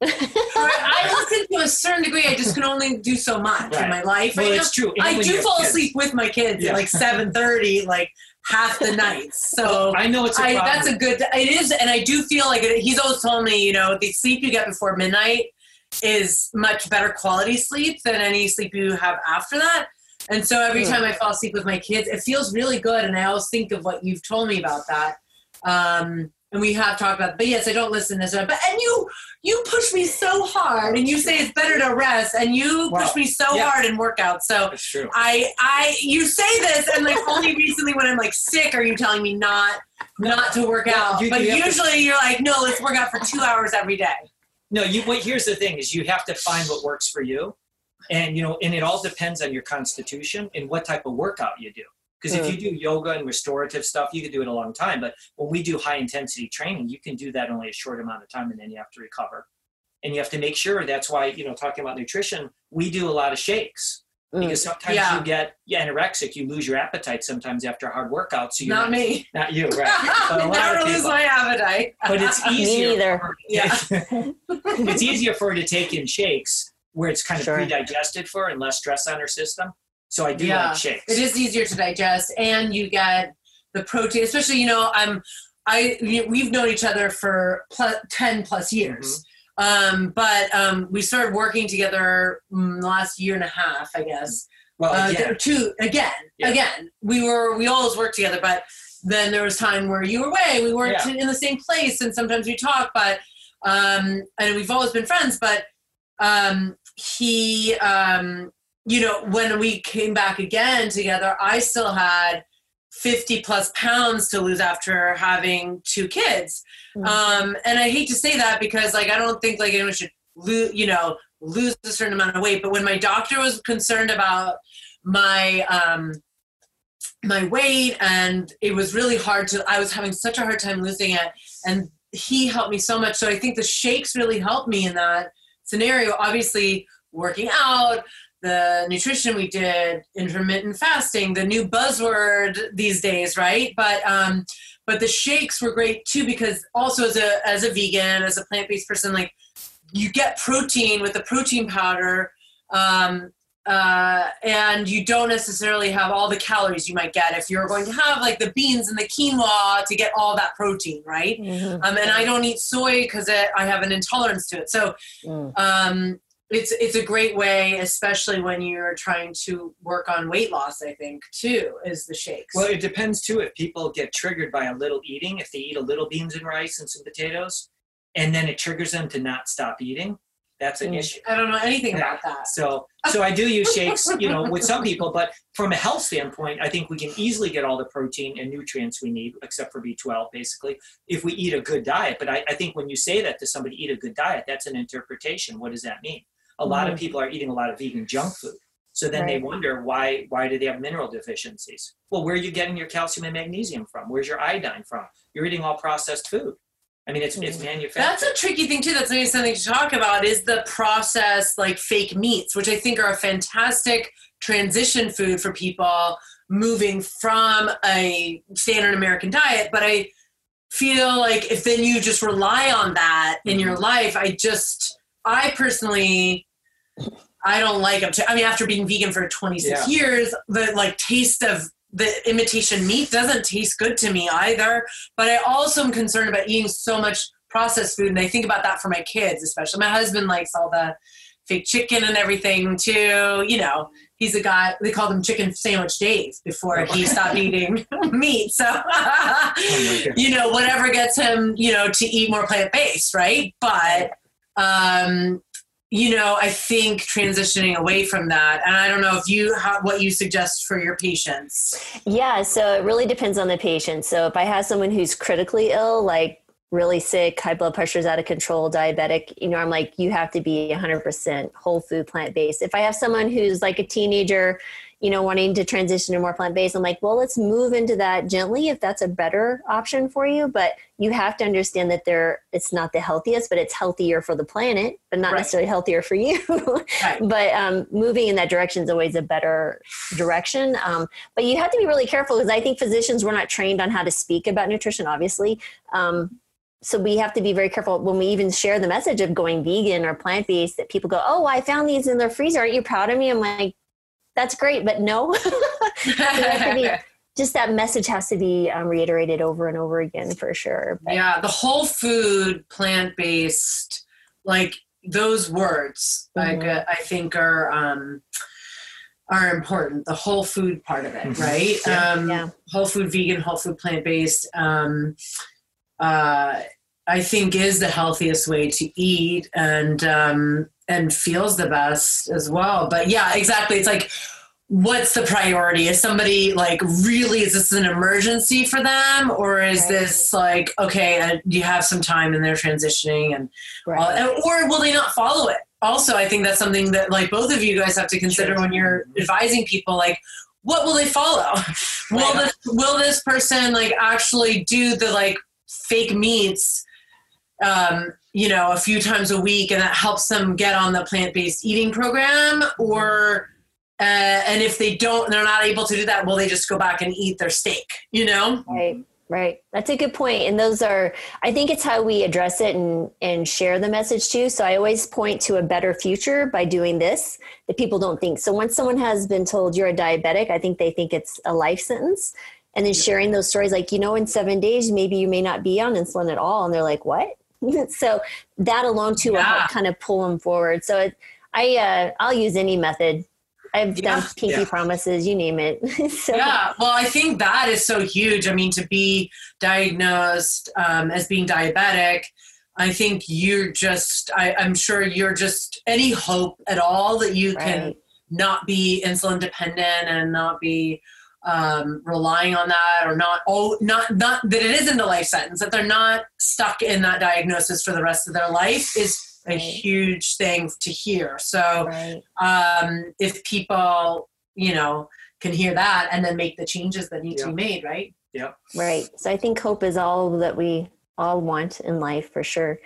(laughs) I listen to a certain degree. I just can only do so much right. in my life. Well, it's true. I do fall kids. asleep with my kids yeah. at like seven thirty, like half the (laughs) nights. So I know it's. A I, that's a good. It is, and I do feel like it, he's always told me, you know, the sleep you get before midnight is much better quality sleep than any sleep you have after that. And so every time I fall asleep with my kids, it feels really good. And I always think of what you've told me about that. Um, and we have talked about, but yes, I don't listen to this. But and you, you push me so hard, and you say it's better to rest, and you well, push me so yeah. hard in workouts. So I, I, you say this, and like only recently when I'm like sick, are you telling me not, not to work out? You, but you usually to, you're like, no, let's work out for two hours every day. No, you. What here's the thing: is you have to find what works for you and you know and it all depends on your constitution and what type of workout you do. Because if you do yoga and restorative stuff you can do it a long time but when we do high intensity training you can do that only a short amount of time and then you have to recover. And you have to make sure that's why you know talking about nutrition we do a lot of shakes. Mm. because sometimes yeah. you get yeah, anorexic you lose your appetite sometimes after a hard workout so not, not me. (laughs) not you (laughs) right. But never lose my appetite. But it's (laughs) easier me either yeah. it's easier for her to take in shakes where it's kind of sure. pre-digested for and less stress on her system. So I do yeah, like shakes. It is easier to digest, and you get the protein. Especially, you know, I'm I we've known each other for plus, ten plus years. Mm-hmm. Um, but um, we started working together mm, last year and a half, I guess. Well, uh, again. Uh, two again, yeah. again. We were we always worked together, but then there was time where you were away. We weren't yeah. in the same place, and sometimes we talk. But um, and we've always been friends. But um, he, um, you know, when we came back again together, I still had 50 plus pounds to lose after having two kids. Mm-hmm. Um, and I hate to say that because, like, I don't think like anyone should lose, you know, lose a certain amount of weight. But when my doctor was concerned about my um, my weight, and it was really hard to, I was having such a hard time losing it, and he helped me so much. So I think the shakes really helped me in that scenario, obviously working out, the nutrition we did intermittent fasting the new buzzword these days right? But um but the shakes were great too because also as a as a vegan as a plant-based person like you get protein with the protein powder um uh, and you don't necessarily have all the calories you might get if you're going to have like the beans and the quinoa to get all that protein, right? Mhm. Um, and I don't eat soy because I have an intolerance to it. So Mm. um, it's it's a great way, especially when you're trying to work on weight loss. I think too is the shakes. Well, it depends too. If people get triggered by a little eating, if they eat a little beans and rice and some potatoes, and then it triggers them to not stop eating, that's an Mm. issue. I don't know anything about that. So, so I do use shakes, (laughs) you know, with some people, but from a health standpoint, I think we can easily get all the protein and nutrients we need, except for B12, basically, if we eat a good diet. But I, I think when you say that to somebody, eat a good diet, that's an interpretation. What does that mean? A lot of Mhm. people are eating a lot of vegan junk food. So then they wonder why why do they have mineral deficiencies? Well, where are you getting your calcium and magnesium from? Where's your iodine from? You're eating all processed food. I mean, it's it's manufactured. That's a tricky thing too. That's maybe something to talk about is the process, like fake meats, which I think are a fantastic transition food for people moving from a standard American diet. But I feel like if then you just rely on that in your mm-hmm. life, I just I personally I don't like them. I mean, after being vegan for 26 Yeah. years, the like taste of the imitation meat doesn't taste good to me either. But I also am concerned about eating so much processed food, and I think about that for my kids, especially. My husband likes all the fake chicken and everything too. You know, he's a guy. They called him Chicken Sandwich Dave before he stopped eating (laughs) meat. So, Oh you know, whatever gets him, you know, to eat more plant based, right? But um you know i think transitioning away from that and i don't know if you have what you suggest for your patients Yeah, so it really depends on the patient. So if I have someone who's critically ill, like really sick, high blood pressure's out of control, diabetic, you know, I'm like, you have to be 100% whole food, plant based. If I have someone who's like a teenager, you know, wanting to transition to more plant based, I'm like, well, let's move into that gently if that's a better option for you. But you have to understand that they're, it's not the healthiest, but it's healthier for the planet, but not Right. necessarily healthier for you. (laughs) Right. But um, moving in that direction is always a better direction. Um, but you have to be really careful because I think physicians were not trained on how to speak about nutrition, obviously. Um, so we have to be very careful when we even share the message of going vegan or plant based that people go, "Oh, I found these in their freezer. Aren't you proud of me?" I'm like, "That's great, but no." (laughs) have be- (laughs) Just that message has to be um, reiterated over and over again for sure. But, yeah the whole food plant-based like those words like Mhm. uh, i think are um are important the whole food part of it Mhm. right Yeah. um Yeah. whole food vegan whole food plant-based um uh i think is the healthiest way to eat and um and feels the best as well. But yeah exactly. It's like what's the priority? Is somebody like really is this an emergency for them? Or is Right. this like okay uh, you have some time and they're transitioning and right. all- and- or will they not follow it? Also i think that's something that like both of you guys have to consider Sure. when you're advising people like what will they follow? Will this will this person like actually do the like fake meats um you know a few times a week and that helps them get on the plant-based eating program or uh, and if they don't they're not able to do that will they just go back and eat their steak you know Right, right. That's a good point. And those are, I think it's how we address it and, and share the message too. So I always point to a better future by doing this that people don't think. So once someone has been told you're a diabetic, I think they think it's a life sentence. And then sharing those stories, like, you know, in seven days, maybe you may not be on insulin at all. And they're like, what? (laughs) so that alone too will help kind of pull them forward. So it, I, uh, I'll use any method. I've done Yeah. pinky Yeah. promises, you name it. (laughs) so Yeah, well, I think that is so huge. I mean, to be diagnosed um, as being diabetic, I think you're just, I, I'm sure you're just any hope at all that you can not be insulin dependent and not be um, relying on that or not, oh, not, not that it isn't a life sentence, that they're not stuck in that diagnosis for the rest of their life is a Right. huge thing to hear. So, right. um, if people, you know, can hear that and then make the changes that need to be made, right? Right. So I think hope is all that we all want in life for sure.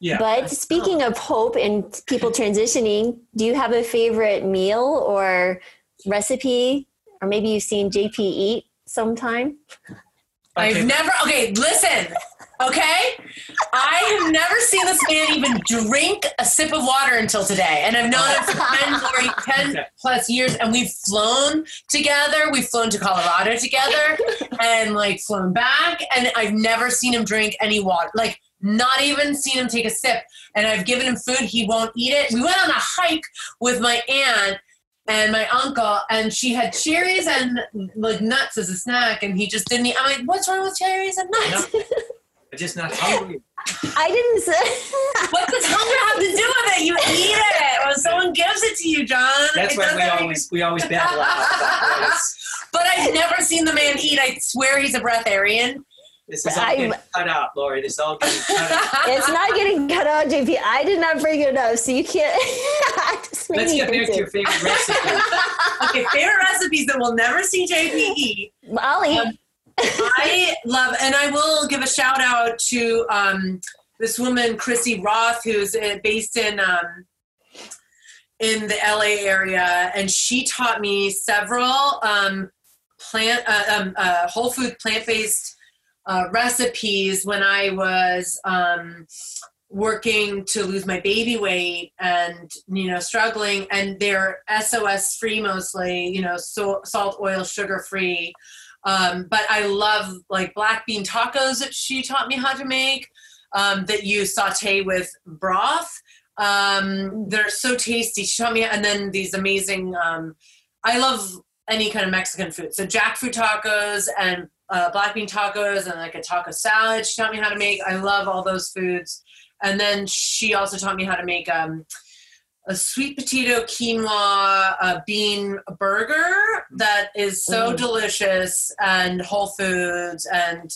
Yeah. But speaking of hope and people transitioning, do you have a favorite meal or recipe? Or maybe you've seen JP eat sometime? I've never. Okay, listen. Okay, I have never seen this man even drink a sip of water until today, and I've known him for (laughs) ten, or 10 Okay. plus years, and we've flown together. We've flown to Colorado together, and like flown back, and I've never seen him drink any water. Like not even seen him take a sip. And I've given him food; he won't eat it. We went on a hike with my aunt and my uncle, and she had cherries and like nuts as a snack, and he just didn't eat. I'm like, what's wrong with cherries and nuts? I'm just not hungry. (laughs) I didn't say. (laughs) What does hunger have to do with it? You eat it when someone gives it to you, John. That's It why we always we always battle. (laughs) But I've never seen the man eat. I swear he's a breatharian. This is all I'm- getting cut out, Laurie. This is all getting cut out. (laughs) it's not getting cut out, JP. I did not bring it up, so you can't. (laughs) Let's get back to your favorite recipe. okay, favorite recipes that we'll never see JP eat. I'll eat. Um, I love, and I will give a shout out to um, this woman, Chrissy Roth, who's uh, based in um, in the LA area, and she taught me several um, plant, uh, um, uh, whole food, plant based uh, recipes when I was. Um, working to lose my baby weight and you know struggling and they're sos free mostly you know so, salt oil sugar free um, but I love like black bean tacos that she taught me how to make um, that you saute with broth. Um, they're so tasty. She taught me, and then these amazing. Um, I love any kind of Mexican food. So jackfruit tacos and uh, black bean tacos and like a taco salad. She taught me how to make. I love all those foods. And then she also taught me how to make um, a sweet potato quinoa uh, bean burger that is so Mm. delicious and whole foods and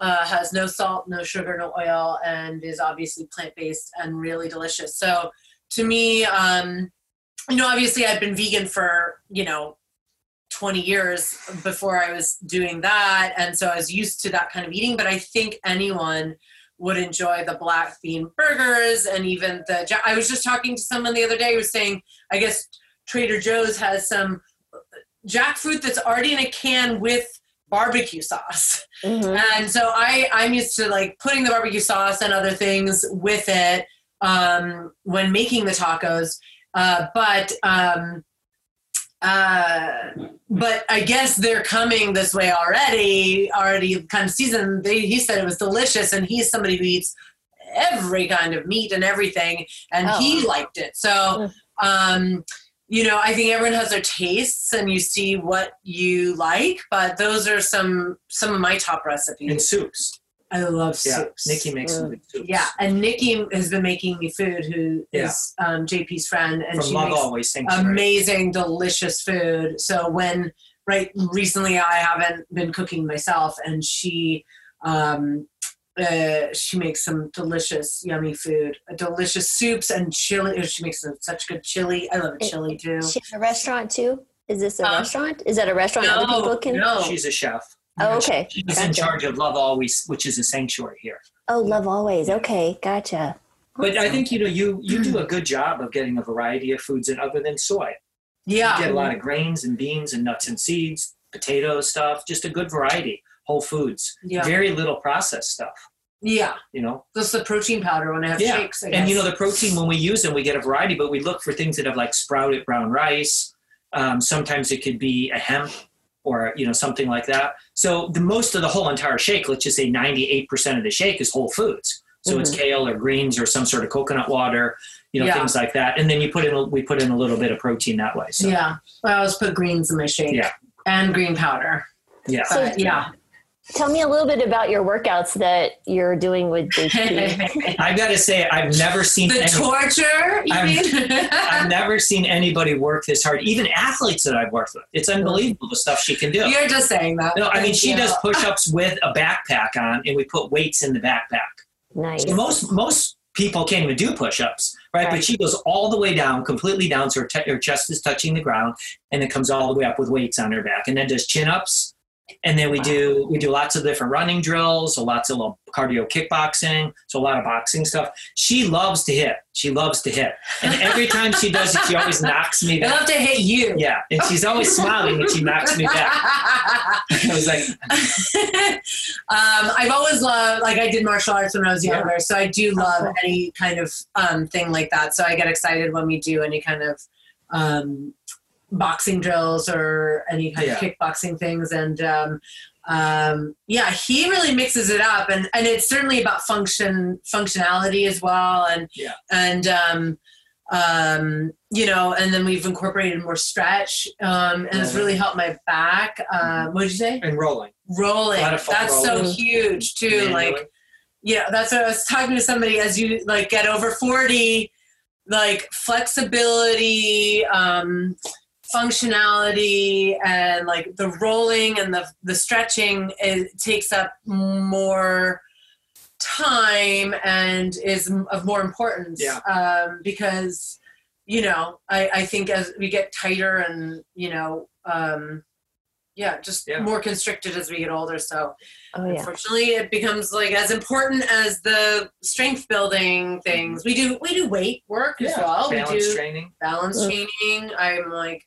uh, has no salt, no sugar, no oil, and is obviously plant based and really delicious. So to me, um, you know, obviously I've been vegan for you know 20 years before I was doing that, and so I was used to that kind of eating. But I think anyone would enjoy the black bean burgers and even the. I was just talking to someone the other day who was saying, I guess Trader Joe's has some jackfruit that's already in a can with barbecue sauce. Mhm. And so I, I'm used to like putting the barbecue sauce and other things with it um, when making the tacos. Uh, but um, uh, but I guess they're coming this way already, already kind of seasoned. They, he said it was delicious, and he's somebody who eats every kind of meat and everything, and Oh. he liked it. So, um, you know, I think everyone has their tastes, and you see what you like. But those are some some of my top recipes And soups. I love Yeah. soups. Nikki makes some soups. Yeah, and Nikki has been making me food. Who is um, JP's friend, and From she Love makes Always amazing, delicious food. So when right recently, I haven't been cooking myself, and she um, uh, she makes some delicious, yummy food, uh, delicious soups and chili. She makes some, such good chili. I love a chili too. She has a restaurant too. Is this a Um, restaurant? Is that a restaurant other people No, can? no. She's a chef. Oh, okay. She's in charge of Love Always, which is a sanctuary here. Oh, love always. Okay, gotcha. But I think you know you you do a good job of getting a variety of foods in other than soy. Yeah, you get a lot of grains and beans and nuts and seeds, potato stuff, just a good variety, whole foods. yeah, Very little processed stuff. yeah. You know, That's the protein powder when I have Yeah, shakes. I guess. and you know the protein when we use them, we get a variety, but we look for things that have like sprouted brown rice. Um, sometimes it could be a hemp or you know something like that. So the most of the whole entire shake, let's just say ninety eight percent of the shake is whole foods. So it's mm-hmm. kale or greens or some sort of coconut water, you know Yeah. things like that. And then you put in a, we put in a little bit of protein that way. So yeah. I always put greens in my shake. Yeah. and green powder. yeah. But yeah. Tell me a little bit about your workouts that you're doing with (laughs) JP. I got to say, I've never seen the any, torture, I'm- mean? (laughs) I've never seen anybody work this hard. Even athletes that I've worked with, it's unbelievable the stuff she can do. You're just saying that. No, I mean she Yeah. does (laughs) push-ups with a backpack on, and we put weights in the backpack. nice. So most most people can't even do push-ups, right? Right. But she goes all the way down, completely down, so her, te- her chest is touching the ground, and then comes all the way up with weights on her back, and then does chin-ups And then we Wow. do we do lots of different running drills, so lots of little cardio kickboxing, so a lot of boxing stuff. She loves to hit. She loves to hit, and every (laughs) time she does it, she always knocks me I love to hit you. Yeah, and she's always smiling when she knocks me back. I was like, (laughs) um, I've always loved, like, I did martial arts when I was Yeah. younger, so I do love cool. any kind of um, thing like that. So I get excited when we do any kind of um, boxing drills or any kind of kickboxing things. And um, um, yeah, he really mixes it up, and and it's certainly about function functionality as well, and Yeah. and um, um, you know, and then we've incorporated more stretch, um, and it's really helped my back. Um, what did you say? and rolling. rolling. A lot of fun That's so huge too. Manually. Like, yeah, that's what I was talking to somebody as you like get over 40, like flexibility, um, functionality, and like the rolling and the, the stretching it takes up more time and is of more importance Yeah. um, because you know I, I think as we get tighter and you know um, yeah just Yeah. more constricted as we get older so Oh yeah. unfortunately it becomes like as important as the strength building things we do we do weight work as well we balance do training. balance Mm. training i'm like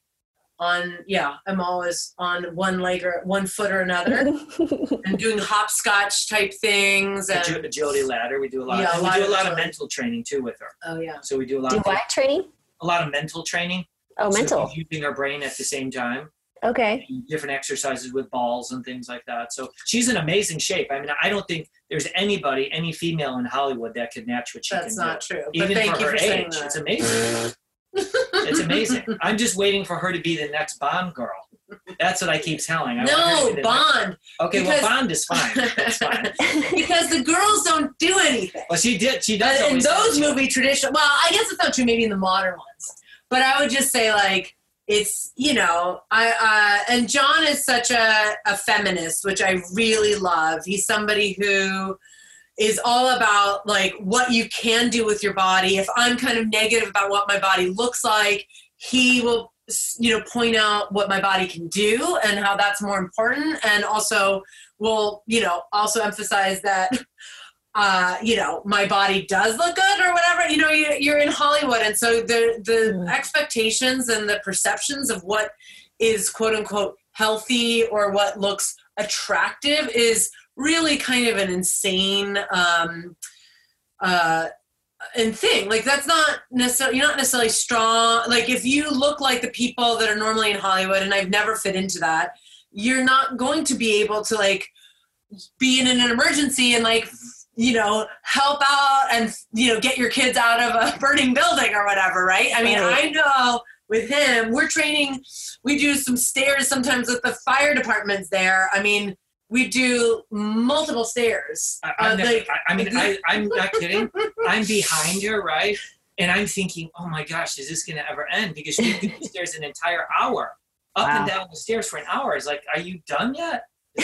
on yeah i'm always on one leg or one foot or another (laughs) and doing hopscotch type things and Agi- agility ladder. We do a lot. Yeah, a and lot we do of a lot of mental training too with her. oh yeah So we do a lot Do of what training? a lot of mental training. Oh, So mental. using our brain at the same time. Okay. different exercises with balls and things like that. So she's in amazing shape. I mean, I don't think there's anybody, any female in Hollywood that could match what she that's can not do. true but Even thank for you her for saying age, that it's amazing. It's (laughs) amazing. I'm just waiting for her to be the next Bond girl. That's what I keep telling. I no bond next- Okay, because- well, Bond is fine. That's fine. (laughs) because the girls don't do anything Well, she did. She does. in those movie traditional well i guess it's not true maybe in the modern ones but i would just say like it's you know i uh, and john is such a, a feminist which i really love he's somebody who is all about like what you can do with your body if i'm kind of negative about what my body looks like he will you know point out what my body can do and how that's more important and also will you know also emphasize that (laughs) uh, you know, my body does look good or whatever. You know, you, you're in Hollywood, and so the the Mm. expectations and the perceptions of what is quote unquote healthy or what looks attractive is really kind of an insane um, uh, and thing. Like that's not necessarily you're not necessarily strong. Like if you look like the people that are normally in Hollywood, and I've never fit into that, you're not going to be able to like be in an emergency and like you know help out and you know get your kids out of a (laughs) burning building or whatever right i mean i know with him we're training we do some stairs sometimes with the fire departments there i mean we do multiple stairs I, Uh, I'm never- like, I, I mean, I, I'm not (laughs) kidding. I'm behind her, right? And I'm thinking, oh my gosh, is this going to ever end? Because she did the stairs an entire hour, up Wow. and down the stairs for an hour. It's like, are you done yet? (laughs)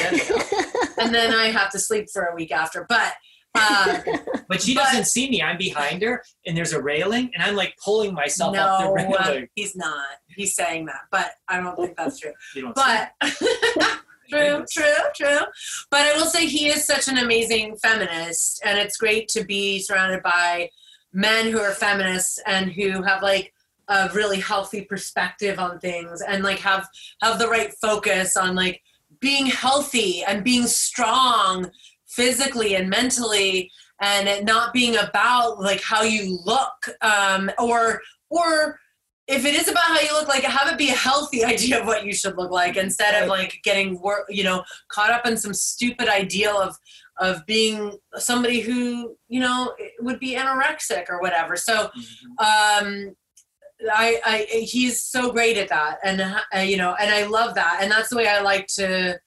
And then i have to sleep for a week after but uh, (laughs) but she But- doesn't see me. I'm behind her, and there's a railing, and I'm like pulling myself up the no railing. he's not he's saying that but i don't think that's true You don't see but true, true, true. But I will say he is such an amazing feminist, and it's great to be surrounded by men who are feminists and who have like a really healthy perspective on things and like have have the right focus on like being healthy and being strong physically and mentally and it not being about like how you look um, or or if it is about how you look like have it be a healthy (laughs) idea of what you should look like instead of like getting wor- you know caught up in some stupid ideal of of being somebody who you know would be anorexic or whatever. So Mhm. um I, I he's so great at that. And uh, you know and i love that. And that's the way i like to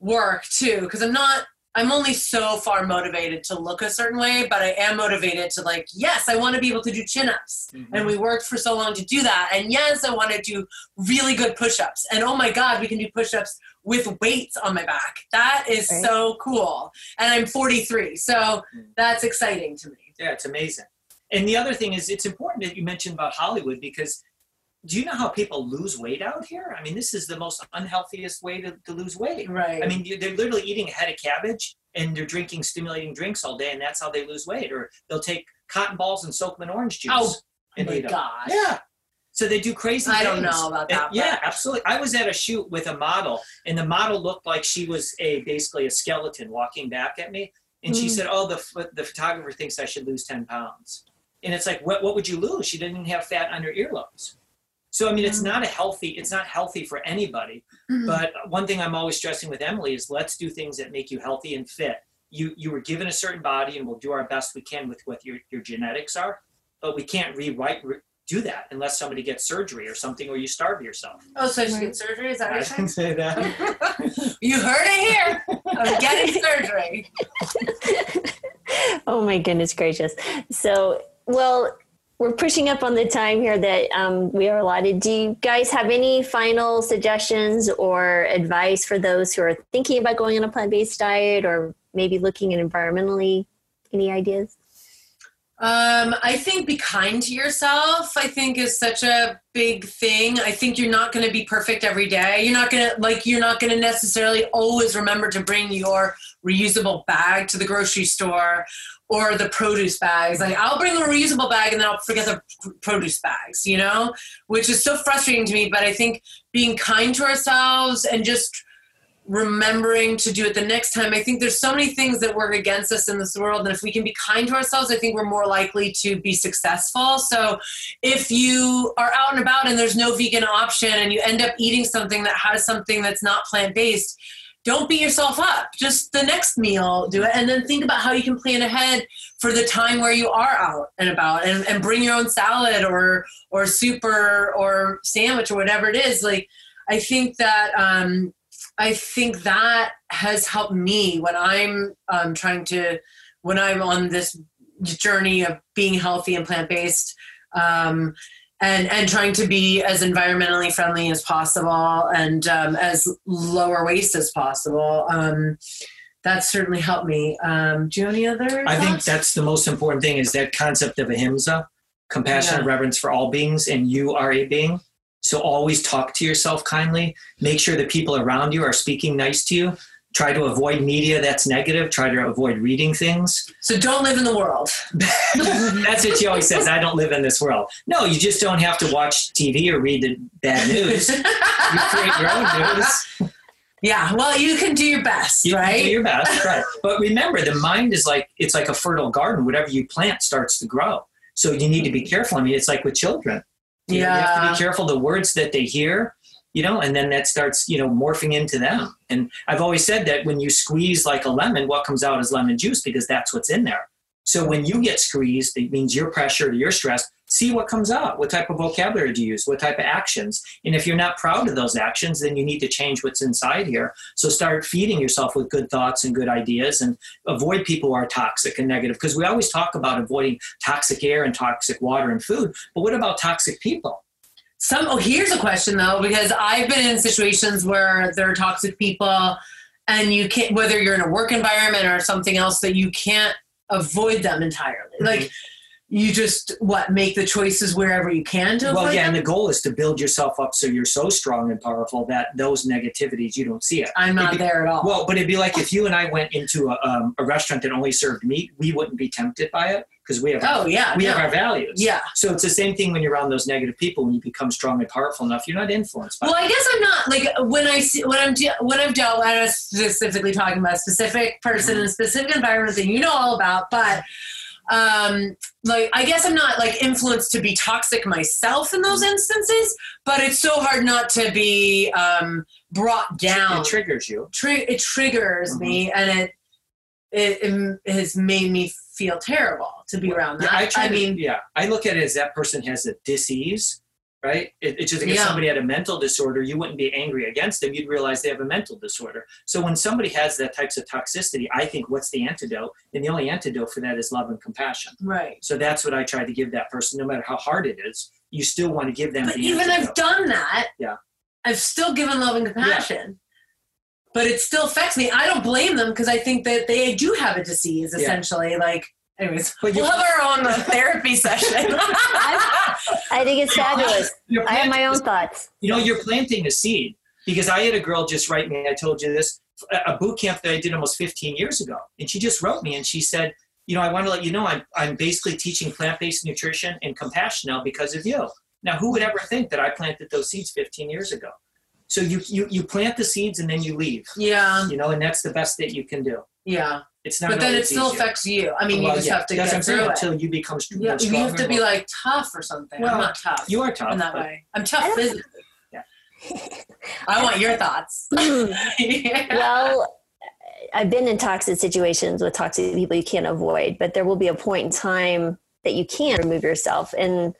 work too because i'm not i'm only so far motivated to look a certain way but i am motivated to like yes i want to be able to do chin-ups. Mhm. and we worked for so long to do that. And yes i want to do really good push-ups. And oh my god we can do push-ups with weights on my back. That is Right. so cool. And i'm 43 so that's exciting to me. Yeah, it's amazing. And the other thing is, it's important that you mentioned about Hollywood because do you know how people lose weight out here? I mean, this is the most unhealthiest way to, to lose weight. Right. I mean, they're literally eating a head of cabbage and they're drinking stimulating drinks all day, and that's how they lose weight. Or they'll take cotton balls and soak them in orange juice. Oh, and my gosh. Yeah. So they do crazy. Things. I don't know about And- that. yeah, but- absolutely. I was at a shoot with a model, and the model looked like she was a basically a skeleton walking back at me. And she Mm. said, "Oh, the the photographer thinks I should lose ten pounds." And it's like, what what would you lose? She didn't have fat on her earlobes. So I mean, it's Mm. not a healthy. It's not healthy for anybody. Mhm. But one thing I'm always stressing with Emily is let's do things that make you healthy and fit. You you were given a certain body, and we'll do our best we can with what your your genetics are. But we can't rewrite re- do that unless somebody gets surgery or something, or you starve yourself. oh, so I should get surgery? Is that I what didn't you're say that. (laughs) you heard it here. I'm getting (laughs) surgery. (laughs) oh my goodness gracious. So, well, we're pushing up on the time here that um, we are allotted. Do you guys have any final suggestions or advice for those who are thinking about going on a plant based diet or maybe looking at environmentally? Any ideas? Um, I think be kind to yourself, I think is such a big thing. I think you're not going to be perfect every day. You're not going to like you're not going to necessarily always remember to bring your reusable bag to the grocery store or the produce bags. Like I'll bring a reusable bag and then I'll forget the produce bags, you know, which is so frustrating to me, but I think being kind to ourselves and just remembering to do it the next time. I think there's so many things that work against us in this world. And if we can be kind to ourselves, I think we're more likely to be successful. So if you are out and about and there's no vegan option and you end up eating something that has something that's not plant based, don't beat yourself up. Just the next meal, do it. And then think about how you can plan ahead for the time where you are out and about and, and bring your own salad or or soup or, or sandwich or whatever it is. Like I think that um, I think that has helped me when I'm um, trying to, when I'm on this journey of being healthy and plant based, um, and and trying to be as environmentally friendly as possible and um, as lower waste as possible. Um, that's certainly helped me. Um, do you have any other? I think that's the most important thing is that concept of ahimsa, compassion and Yeah. reverence for all beings, and you are a being. So always talk to yourself kindly. Make sure the people around you are speaking nice to you. Try to avoid media that's negative. Try to avoid reading things. so. Don't live in the world. (laughs) that's what she always says. I don't live in this world. No, you just don't have to watch TV or read the bad news. You create your own news. yeah. Well, you can do your best, You right? do your best, right? But remember, the mind is like it's like a fertile garden. Whatever you plant starts to grow. So you need to be careful. I mean, it's like with children. You, know, you have to Yeah. be careful the words that they hear. You know, and then that starts, you know, morphing into them. And I've always said that when you squeeze like a lemon, what comes out is lemon juice because that's what's in there. So when you get squeezed, it means you're pressured or you're stressed. See what comes out. What type of vocabulary do you use? What type of actions? And if you're not proud of those actions, then you need to change what's inside here. So start feeding yourself with good thoughts and good ideas and avoid people who are toxic and negative. Because we always talk about avoiding toxic air and toxic water and food. But what about toxic people? Some oh, here's a question though, because I've been in situations where there are toxic people, and you can't whether you're in a work environment or something else that you can't avoid them entirely. Mm-hmm. Like you just what make the choices wherever you can to avoid Well, yeah, them. and the goal is to build yourself up so you're so strong and powerful that those negativities you don't see it. I'm not be- there at all. Well, but it'd be like if you and I went into a, um, a restaurant that only served meat, we wouldn't be tempted by it because we have oh yeah, we no. have our values. yeah. So it's the same thing when you're around those negative people. When you become strong and powerful enough, you're not influenced by. Well, I guess I'm not like when I see when I'm when I've dealt. I'm specifically talking about a specific person in a specific environment that you know all about, but um like i guess i'm not like influenced to be toxic myself in those instances but it's so hard not to be um brought down it triggers you. Tri- it triggers me and it, it it has made me feel terrible to be around that Yeah, I, try I to- mean yeah, I look at it as that person has a disease, right? It, it's just like if somebody had a mental disorder, you wouldn't be angry against them. You'd realize they have a mental disorder. So when somebody has that types of toxicity, I think what's the antidote? And the only antidote for that is love and compassion. right So that's what I try to give that person, no matter how hard it is. You still want to give them but the even antidote. I've done that. Yeah. I've still given love and compassion. But it still affects me. I don't blame them because I think that they do have a disease essentially. Like anyways, But we'll have our own uh, therapy session. (laughs) I think it's fabulous. (laughs) I have my own thoughts. You know, you're planting a seed because I had a girl just write me. I told you this a a boot camp that I did almost 15 years ago, and she just wrote me and she said, "You know, I want to let you know I'm I'm basically teaching plant-based nutrition and compassion now because of you." Now, who would ever think that I planted those seeds 15 years ago? So you you you plant the seeds and then you leave, Yeah, you know, and that's the best that you can do. yeah. It's not. But then it always still easier. affects you. I mean, you just yeah, have to that's get through it. until you become str- Yeah, you have to be like tough or something. Well, I'm not tough You are tough. in that way. I'm tough physically. Yeah. (laughs) I want your thoughts. yeah. (laughs) (laughs) well, I've been in toxic situations with toxic people you can't avoid, but there will be a point in time that you can remove yourself. And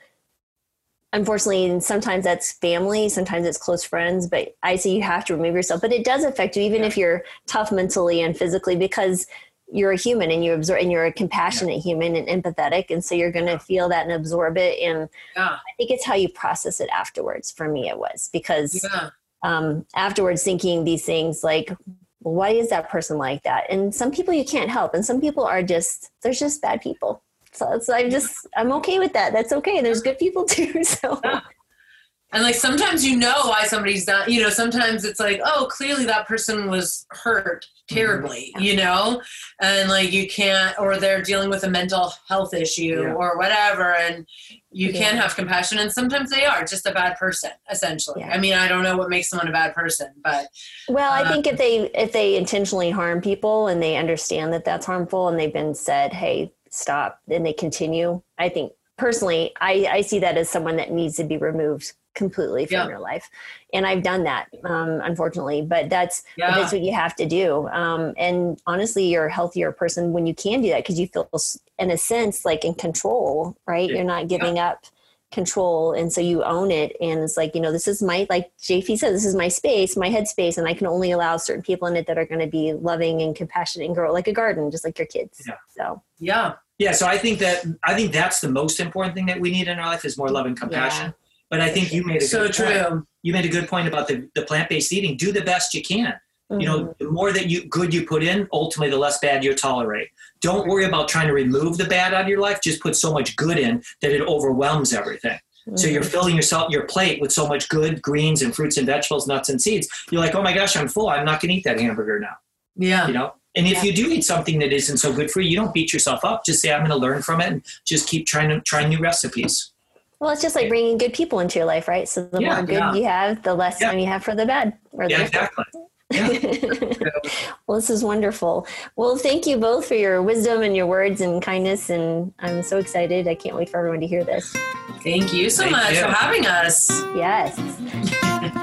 unfortunately, sometimes that's family, sometimes it's close friends, but I say you have to remove yourself. But it does affect you, even if you're tough mentally and physically, because you're a human and you absorb and you're a compassionate human and empathetic. And so you're going to feel that and absorb it. And yeah. I think it's how you process it afterwards. For me, it was because Yeah. um, afterwards thinking these things like, why is that person like that? And some people you can't help, and some people are just they're just bad people. So it's I'm just I'm okay with that. That's okay. There's good people (laughs) too. So And like sometimes you know why somebody's not, you know, sometimes it's like, oh, clearly that person was hurt terribly, Mm-hmm. you know, and like you can't, or they're dealing with a mental health issue Yeah. or whatever. And you can Yeah. have compassion. And sometimes they are just a bad person, essentially. Yeah. I mean, I don't know what makes someone a bad person, but well, I Uh, think if they if they intentionally harm people and they understand that that's harmful and they've been said, hey, stop, then they continue. I think personally, I I see that as someone that needs to be removed completely from Yeah. your life, and I've done that, um, unfortunately. But that's yeah. that's what you have to do. Um, and honestly, you're a healthier person when you can do that because you feel, in a sense, like in control, right? Yeah. You're not giving up control. And so you own it. And it's like, you know, this is my, like JP said, this is my space, my headspace, and I can only allow certain people in it that are going to be loving and compassionate and grow like a garden, just like your kids. Yeah. So, yeah. Yeah, so I think that I think that's the most important thing that we need in our life is more love and compassion. But I think you made a So good point. true. You made a good point about the, the plant based eating. Do the best you can. You mhm. know, the more that you good you put in, ultimately the less bad you tolerate. Don't worry about trying to remove the bad out of your life. Just put so much good in that it overwhelms everything. So Mhm. you're filling yourself your plate with so much good greens and fruits and vegetables, nuts and seeds. You're like, oh my gosh, I'm full. I'm not going to eat that hamburger now. Yeah. You know. And if Yeah. you do eat something that isn't so good for you, you don't beat yourself up. Just say, I'm going to learn from it, and just keep trying to try new recipes. well, it's just like bringing good people into your life, right? So the Yeah, more good yeah. you have, the less Yeah. time you have for the bad. Or Yeah, the exactly. Yeah. (laughs) well, this is wonderful. Well, thank you both for your wisdom and your words and kindness. And I'm so excited. I can't wait for everyone to hear this. Thank you so Thank much you. for having us. Yes. (laughs)